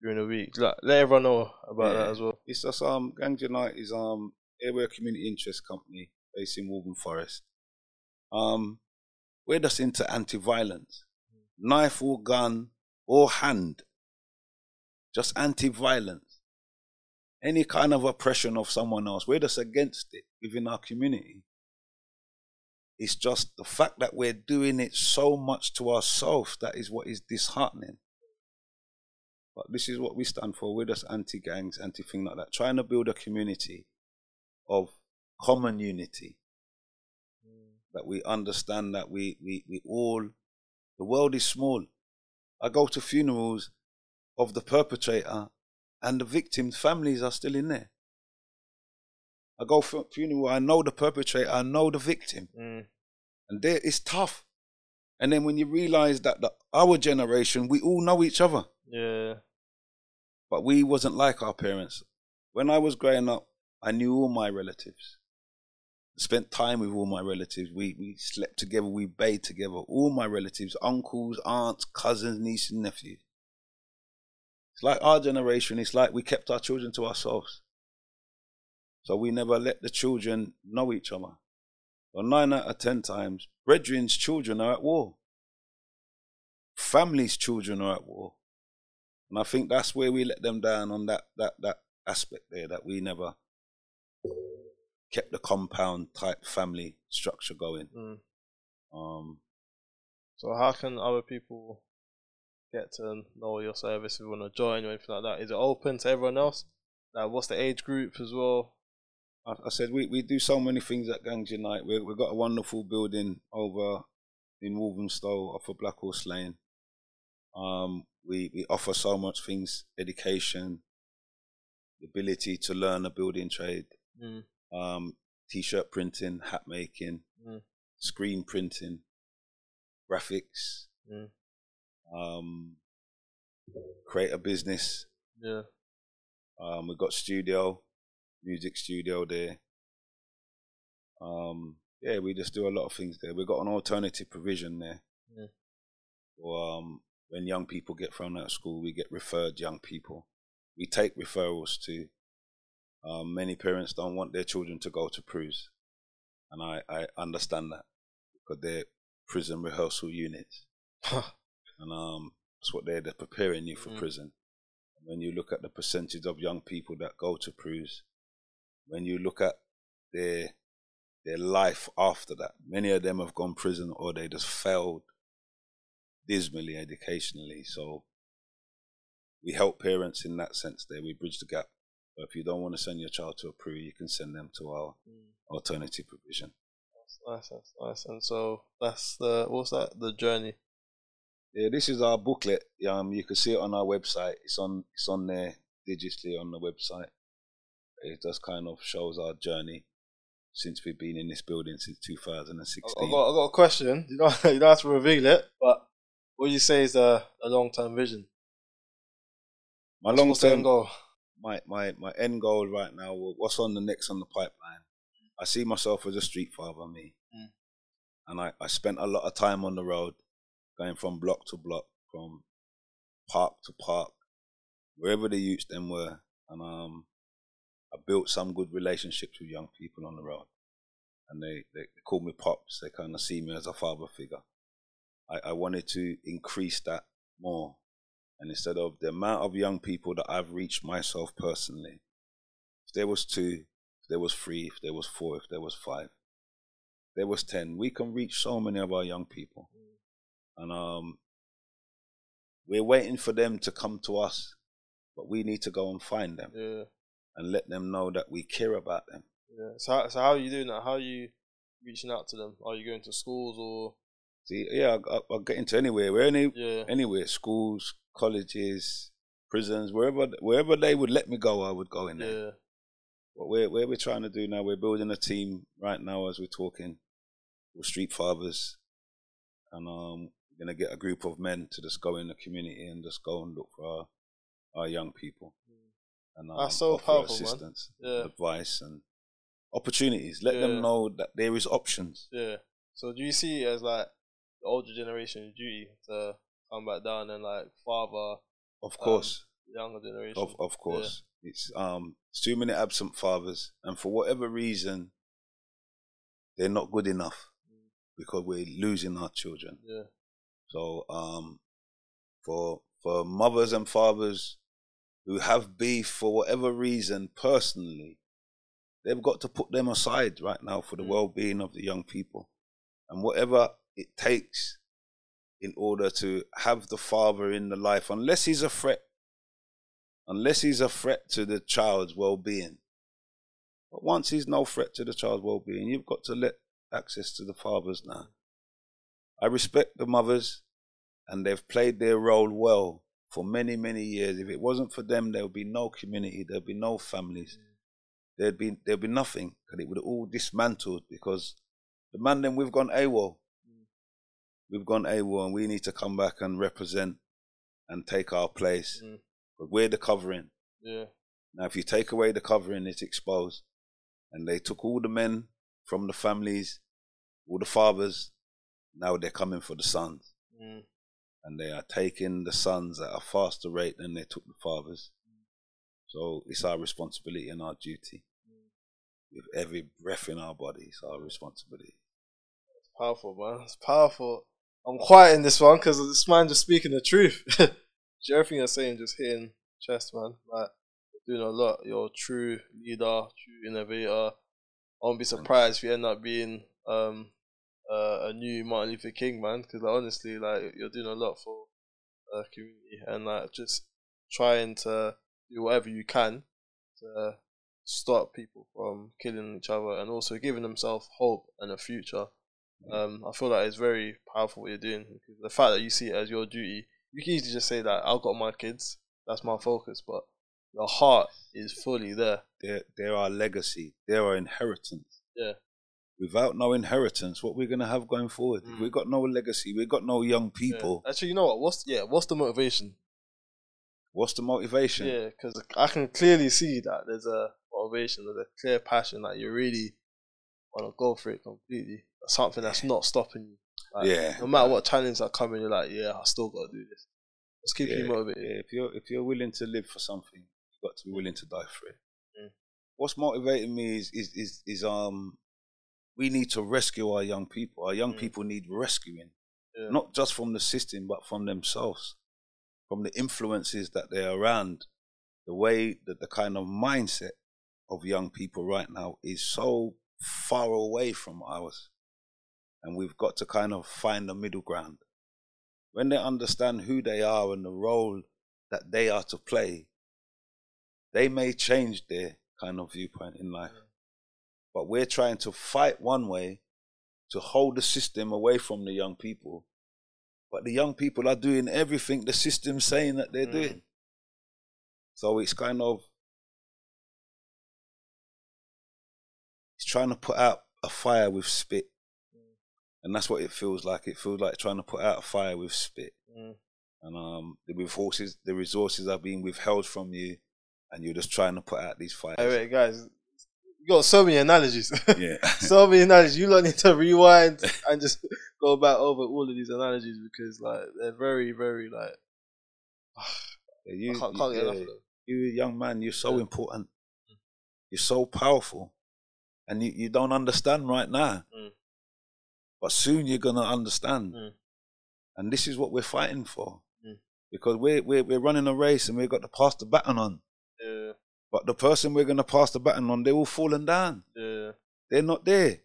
during the week. Like, let everyone know about that as well. It's just um Gangs Unite is um we're community interest company based in Waltham Forest. Um we're just into anti violence. Knife or gun or hand. Just anti violence. Any kind of oppression of someone else. We're just against it within our community. It's just the fact that we're doing it so much to ourselves that is what is disheartening. But this is what we stand for. We're just anti gangs, anti thing like that. Trying to build a community of common unity. That we understand that we, we, we all, the world is small. I go to funerals of the perpetrator and the victims' families are still in there. I go for funeral, I know the perpetrator, I know the victim. Mm. And there it's tough. And then when you realize that the, our generation, we all know each other Yeah. But we wasn't like our parents. When I was growing up, I knew all my relatives. Spent time with all my relatives. We we slept together. We bathed together. All my relatives, uncles, aunts, cousins, nieces, and nephews. It's like our generation. It's like we kept our children to ourselves. So we never let the children know each other. Well, nine out of ten times, brethren's children are at war. Families' children are at war. And I think that's where we let them down on that that that aspect there that we never kept the compound type family structure going. Mm. Um, So how can other people get to know your service if you want to join or anything like that? Is it open to everyone else? Like, what's the age group as well? I, I said we, we do so many things at Gangs Unite. We we've got a wonderful building over in Walthamstow off of Black Horse Lane. Um, we we offer so much things: education, the ability to learn a building trade, Mm. um, t-shirt printing, hat making, Mm. screen printing, graphics, Mm. um, create a business. Yeah. Um, we've got studio, music studio there. Um, yeah, we just do a lot of things there. We've got an alternative provision there. Mm. Or um, when young people get thrown out of school, we get referred young people. We take referrals to. Um, many parents don't want their children to go to PRUs, and I, I understand that because they're prison rehearsal units, and um, that's what they're, they're preparing you for Mm. prison. When you look at the percentage of young people that go to PRUs, when you look at their their life after that, many of them have gone prison or they just failed dismally educationally. So we help parents in that sense. There, we bridge the gap. But if you don't want to send your child to a PRU, you can send them to our Mm. alternative provision. That's nice, that's nice. And so that's the what's that? The journey. Yeah, this is our booklet. Um, you can see it on our website. It's on it's on there digitally on the website. It just kind of shows our journey since we've been in this building since I- 2016. I've got, I've got a question. You don't, (laughs) you don't have to reveal it, but what you say is a, a long term vision. my long term goal? my, my my end goal right now. What's on the next on the pipeline? I see myself as a street father, me, Mm. and I, I spent a lot of time on the road, going from block to block, from park to park, wherever the youths them were, and um, I built some good relationships with young people on the road, and they they, they call me pops. They kind of see me as a father figure. I, I wanted to increase that more, and instead of the amount of young people that I've reached myself personally, if there was two, if there was three, if there was four, if there was five, there was ten, we can reach so many of our young people, and um, we're waiting for them to come to us, but we need to go and find them Yeah. and let them know that we care about them. Yeah. So so how are you doing that? How are you reaching out to them? Are you going to schools or See, yeah, I, I, I'll get into anywhere, where any, yeah? anywhere, schools, colleges, prisons, wherever, wherever they would let me go, I would go in there. Yeah. What we're, where we're trying to do now, we're building a team right now as we're talking with Street Fathers, and um, we're gonna get a group of men to just go in the community and just go and look for our, our young people, and um, That's so offer powerful, assistance, Yeah. advice, and opportunities. Let Yeah. them know that there is options. Yeah. So do you see it as like the older generation's duty to come back down and like father Of course, the younger generation? of of course, it's um, it's too many absent fathers, and for whatever reason, they're not good enough Mm. because we're losing our children. Yeah. So um, for for mothers and fathers who have beef for whatever reason personally, they've got to put them aside right now for the Mm. well-being of the young people, and whatever it takes in order to have the father in the life, unless he's a threat, unless he's a threat to the child's well-being. But once he's no threat to the child's well-being, you've got to let access to the fathers now. I respect the mothers, and they've played their role well for many, many years. If it wasn't for them, there would be no community, there'd be no families, there'd be there'd be nothing, and it would all dismantled because the man then we've gone AWOL. We've gone AWOL, and we need to come back and represent and take our place. Mm. But we're the covering. Yeah. Now, if you take away the covering, it's exposed. And they took all the men from the families, all the fathers. Now they're coming for the sons. Mm. And they are taking the sons at a faster rate than they took the fathers. So it's our responsibility and our duty. With every breath in our body, it's our responsibility. It's powerful, man. It's powerful. I'm quiet in this one because this man just speaking the truth. (laughs) Everything you're saying just hitting chest, man. Like doing a lot. You're a true leader, true innovator. I won't be surprised if you end up being um uh, a new Martin Luther King, man. Because like, honestly, like you're doing a lot for the community and like just trying to do whatever you can to stop people from killing each other and also giving themselves hope and a future. Um, I feel like it's very powerful what you're doing. The fact that you see it as your duty, you can easily just say that I've got my kids, that's my focus, but your heart is fully there. They're, they're our legacy, they're our inheritance. Yeah. Without no inheritance, what we're going to have going forward? Mm. we've got no legacy, we've got no young Yeah. people. Actually, you know what? What's yeah? What's the motivation? What's the motivation? Yeah, because I can clearly see that there's a motivation, there's a clear passion that you really want to go for it completely. Something that's not stopping you. Like, Yeah. No matter what challenges are coming, you're like, yeah, I still got to do this. Let's keep Yeah, you motivated. yeah, if you're if you're willing to live for something, you've got to be willing to die for it. Mm. What's motivating me is is is, is um we need to rescue our young people. Our young Mm. people need rescuing, Yeah. not just from the system, but from themselves, from the influences that they're around. The way that the kind of mindset of young people right now is so far away from ours, and we've got to kind of find the middle ground when they understand who they are and the role that they are to play, they may change their kind of viewpoint in life. But we're trying to fight one way to hold the system away from the young people. But the young people are doing everything the system's saying that they're Mm. doing. So it's kind of it's trying to put out a fire with spit. And that's what it feels like. It feels like trying to put out a fire with spit Mm. and um, the resources the resources are being withheld from you, and you're just trying to put out these fires. Hey, wait, guys, you got so many analogies. Yeah, (laughs) so many analogies. You lot need to rewind (laughs) and just go back over all of these analogies because like they're very, very like (sighs) you, I can't, can't get enough of them. you young man, you're so Yeah. important. You're so powerful. And you, you don't understand right now. Mm. But soon you're gonna understand. Mm. And this is what we're fighting for. Mm. Because we're, we're we're running a race and we've got to pass the baton on. Yeah, But the person we're gonna pass the baton on, they're all falling down. yeah, They're not there.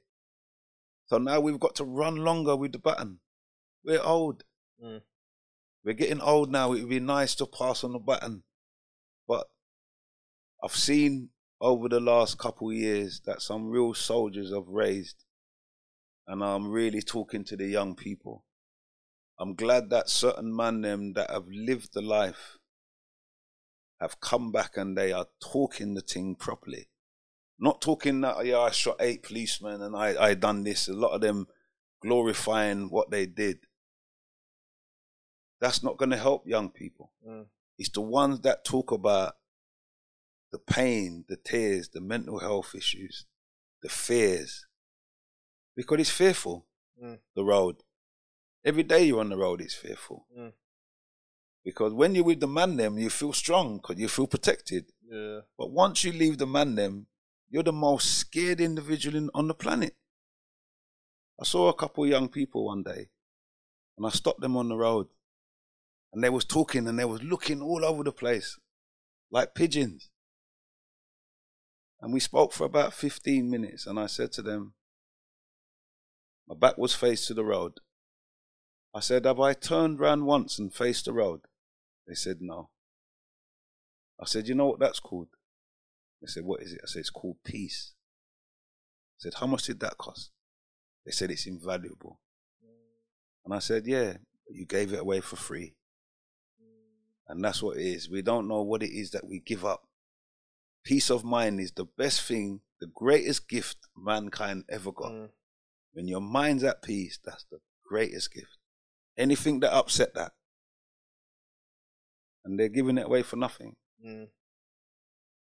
So now we've got to run longer with the baton. We're old. Mm. We're getting old now. It would be nice to pass on the baton. But I've seen over the last couple of years that some real soldiers have raised. And I'm really talking to the young people. I'm glad that certain man them that have lived the life have come back and they are talking the thing properly. Not talking that yeah, I shot eight policemen and I, I done this. A lot of them glorifying what they did. That's not gonna help young people. Mm. It's the ones that talk about the pain, the tears, the mental health issues, the fears. Because it's fearful, Mm. the road. Every day you're on the road, it's fearful. Mm. Because when you're with the man them, you feel strong because you feel protected. yeah. But once you leave the man them, you're the most scared individual in, on the planet. I saw a couple of young people one day and I stopped them on the road and they was talking and they was looking all over the place like pigeons. And we spoke for about 15 minutes and I said to them, my back was faced to the road. I said, have I turned round once and faced the road? They said, no. I said, you know what that's called? They said, what is it? I said, it's called peace. I said, how much did that cost? They said, it's invaluable. And I said, yeah, you gave it away for free. And that's what it is. We don't know what it is that we give up. Peace of mind is the best thing, the greatest gift mankind ever got. Mm. When your mind's at peace, that's the greatest gift. Anything that upset that. And they're giving it away for nothing Mm.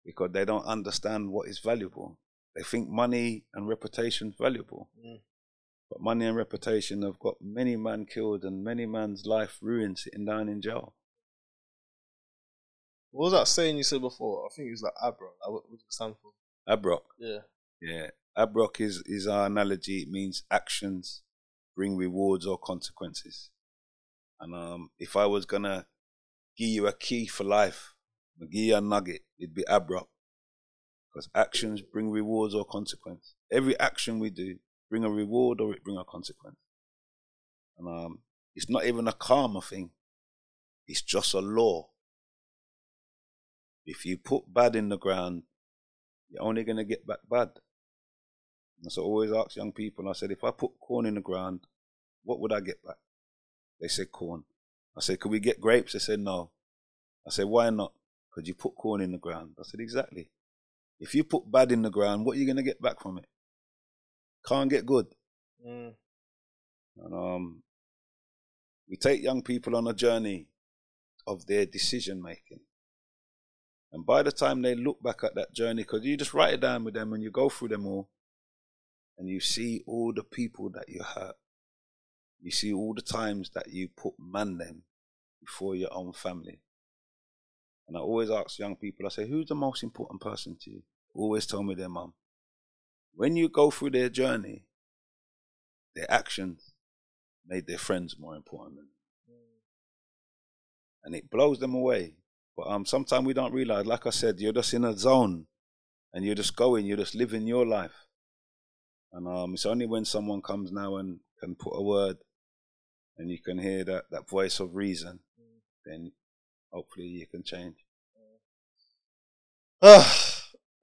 because they don't understand what is valuable. They think money and reputation valuable. Mm. But money and reputation have got many man killed and many man's life ruined sitting down in jail. What was that saying you said before? I think it was like Abra. Like, what, what it stand for? Abrock. Yeah. Yeah. Abrock is, is our analogy. It means actions bring rewards or consequences. And um, if I was gonna give you a key for life, give you a nugget, it'd be Abrock. Because actions bring rewards or consequence. Every action we do bring a reward or it bring a consequence. And um, it's not even a karma thing. It's just a law. If you put bad in the ground, you're only going to get back bad. And so I always ask young people, I said, if I put corn in the ground, what would I get back? They said corn. I said, could we get grapes? They said no. I said, why not? Because you put corn in the ground. I said, exactly. If you put bad in the ground, what are you going to get back from it? Can't get good. Mm. And um, we take young people on a journey of their decision making. And by the time they look back at that journey, because you just write it down with them and you go through them all, and you see all the people that you hurt. You see all the times that you put man them before your own family. And I always ask young people, I say, who's the most important person to you? Always tell me their mum. When you go through their journey, their actions made their friends more important than and it blows them away. But um, sometimes we don't realize, like I said, you're just in a zone and you're just going, you're just living your life. And um, it's only when someone comes now and can put a word and you can hear that, that voice of reason, then hopefully you can change.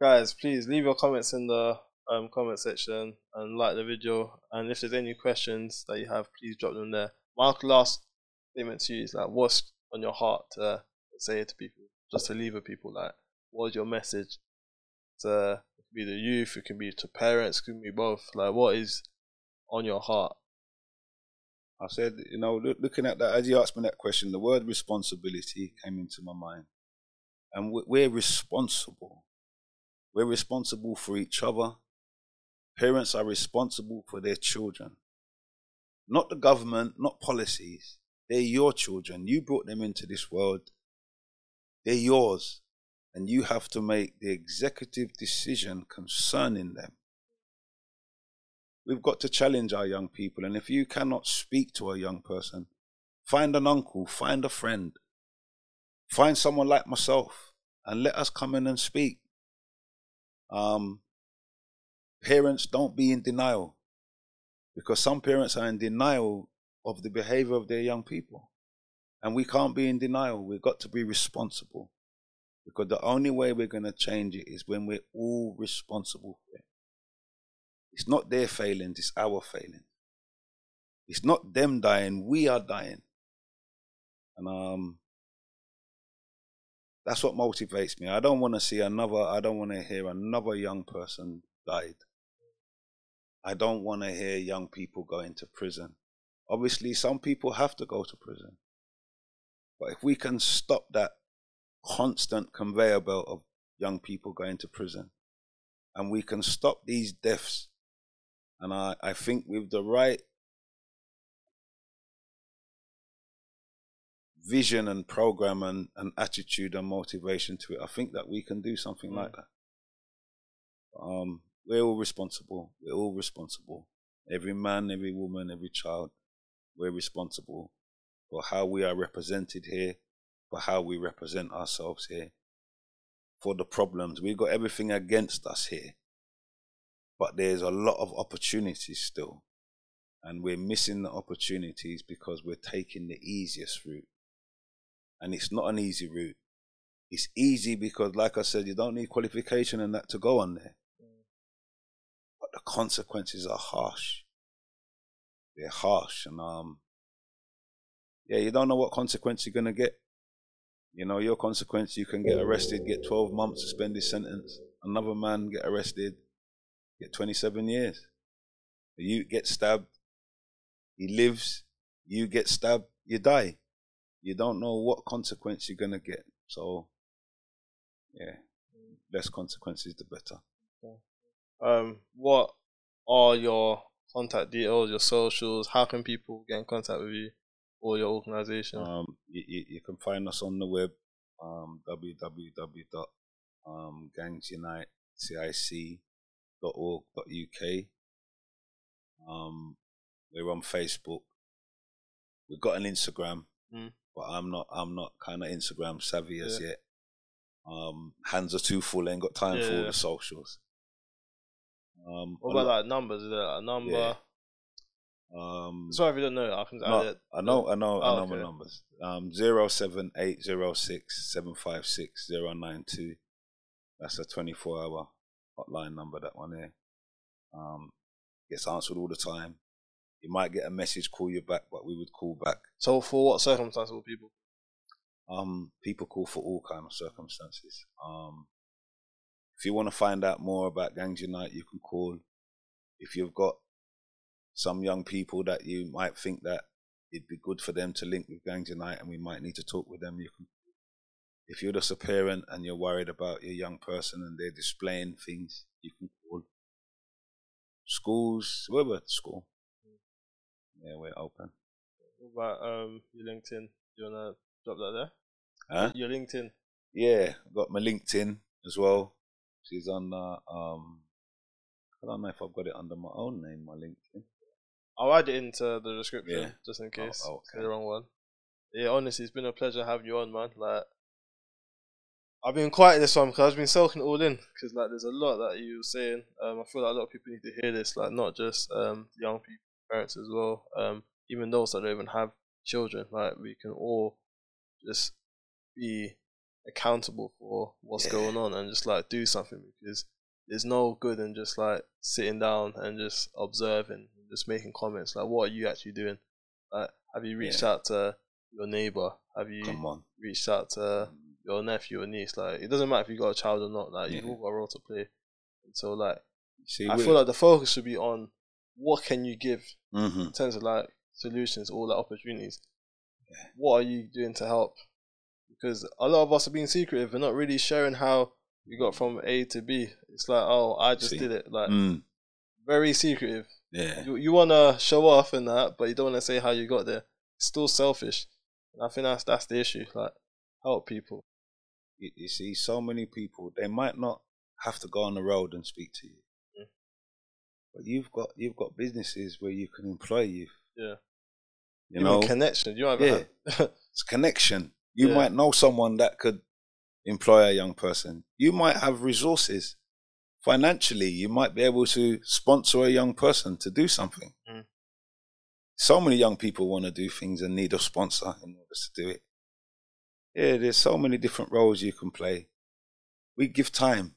Guys, please leave your comments in the um, comment section and like the video. And if there's any questions that you have, please drop them there. My last statement to you is like, what's on your heart to say to people, just to leave with people? Like, what's your message to be the youth, it can be to parents, it can be both. Like, what is on your heart? I said, you know, loo- looking at that, as you asked me that question, the word responsibility came into my mind. And we're responsible. We're responsible for each other. Parents are responsible for their children. Not the government, not policies. They're your children. You brought them into this world. They're yours. And you have to make the executive decision concerning them. We've got to challenge our young people. And if you cannot speak to a young person, find an uncle, find a friend, find someone like myself, and let us come in and speak. Um, parents, don't be in denial because some parents are in denial of the behavior of their young people. And we can't be in denial. We've got to be responsible. Because the only way we're going to change it is when we're all responsible for it. It's not their failing, it's our failing. It's not them dying, we are dying. And um that's what motivates me. I don't want to see another I don't want to hear another young person died. I don't want to hear young people go into prison. Obviously some people have to go to prison. But if we can stop that constant conveyor belt of young people going to prison. And we can stop these deaths. And i, I think with the right vision and program and, and attitude and motivation to it i think that we can do something mm. like that. Um, we're all responsible. We're all responsible. Every man every woman every child we're responsible for how we are represented here for how we represent ourselves here, for the problems. We've got everything against us here, but there's a lot of opportunities still. And we're missing the opportunities because we're taking the easiest route. And it's not an easy route. It's easy because, like I said, you don't need qualification and that to go on there. But the consequences are harsh. They're harsh. And, um, yeah, you don't know what consequence you're going to get. You know, your consequence, you can get arrested, get 12 months suspended sentence. Another man get arrested, get 27 years. You get stabbed, he lives, you get stabbed, you die. You don't know what consequence you're going to get. So, yeah, less consequences, the better. Um, what are your contact details, your socials? How can people get in contact with you? Or your organization? Um, you, you, you, can find us on the web, um, www.gangsuniteCIC.org.uk. Um, we're on Facebook. We've got an Instagram, mm. but I'm not I'm not kind of Instagram savvy as yeah. yet. Um, hands are too full. Ain't got time yeah, for all the socials. Um, what about like numbers? Is there a number? Yeah. Um, Sorry if you don't know. I can no, it. I know. I know. Oh, I know okay. my numbers. Um, zero seven eight zero six seven five six zero nine two. That's a twenty four hour hotline number. That one there. Um, gets answered all the time. You might get a message call you back, but we would call back. So for what circumstances will people? Um, people call for all kind of circumstances. Um, if you want to find out more about Gangs Unite, you can call. If you've got some young people that you might think that it'd be good for them to link with Gangs Unite and we might need to talk with them. You can, if you're just a parent and you're worried about your young person and they're displaying things, you can call schools, wherever at school. Yeah, we're open. What about um, your LinkedIn? You wanna drop that there? Huh? Your LinkedIn. Yeah, I've got my LinkedIn as well. She's on. Uh, um, I don't know if I've got it under my own name, my LinkedIn. I'll add it into the description yeah. just in oh, case. Oh, okay. The wrong one. Yeah, honestly, it's been a pleasure having you on, man. Like, I've been quiet this one because I've been soaking it all in. Because like, there's a lot that you were saying. Um, I feel like a lot of people need to hear this. Like, not just um young people, parents as well. Um, even those that don't even have children. Like, we can all just be accountable for what's yeah. going on and just like do something because there's no good in just like sitting down and just observing just making comments. Like, what are you actually doing? Like, have you reached yeah. out to your neighbor? Have you reached out to your nephew or niece? Like, it doesn't matter if you got a child or not. Like, yeah. you've all got a role to play. And so, like, See, I feel like the focus should be on what can you give mm-hmm. in terms of like solutions or like opportunities. Yeah. What are you doing to help? Because a lot of us are being secretive and not really sharing how we got from A to B. It's like, oh, I just See. did it. Like, mm. very secretive. Yeah. You, you want to show off and that, but you don't want to say how you got there. It's still selfish. And I think that's that's the issue. Like, help people. You, you see, so many people they might not have to go on the road and speak to you, Mm. but you've got you've got businesses where you can employ youth. Yeah. You Even know, connection. You know, Yeah. yeah. (laughs) it's connection. You Yeah. might know someone that could employ a young person. You might have resources financially. You might be able to sponsor a young person to do something. Mm. So many young people want to do things and need a sponsor in order to do it. Yeah, there's so many different roles you can play. We give time.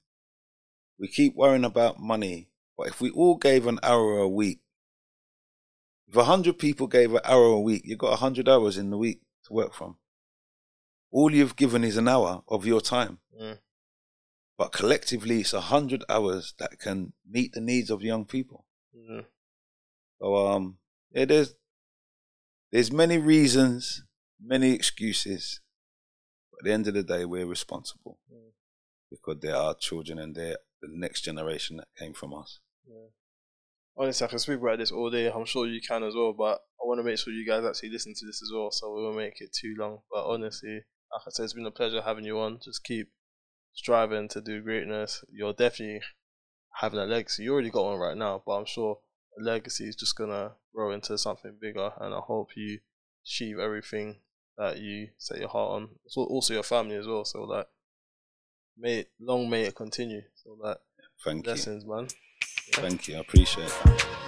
We keep worrying about money. But if we all gave an hour a week, if a hundred people gave an hour a week, you've got a hundred hours in the week to work from. All you've given is an hour of your time. Mm. But collectively, it's a hundred hours that can meet the needs of young people. So, um, yeah, there's there's many reasons, many excuses. But at the end of the day, we're responsible because they're children and they're the next generation that came from us. Yeah. Honestly, I can speak about this all day. I'm sure you can as well, but I want to make sure you guys actually listen to this as well, so we won't make it too long. But honestly, like I said, it's been a pleasure having you on. Just keep striving to do greatness. You're definitely having a legacy. You already got one right now, but I'm sure a legacy is just gonna grow into something bigger. And I hope you achieve everything that you set your heart on. So also your family as well. So like, may it, long may it continue. So that Thank you. blessings, man. Thank you. I appreciate that.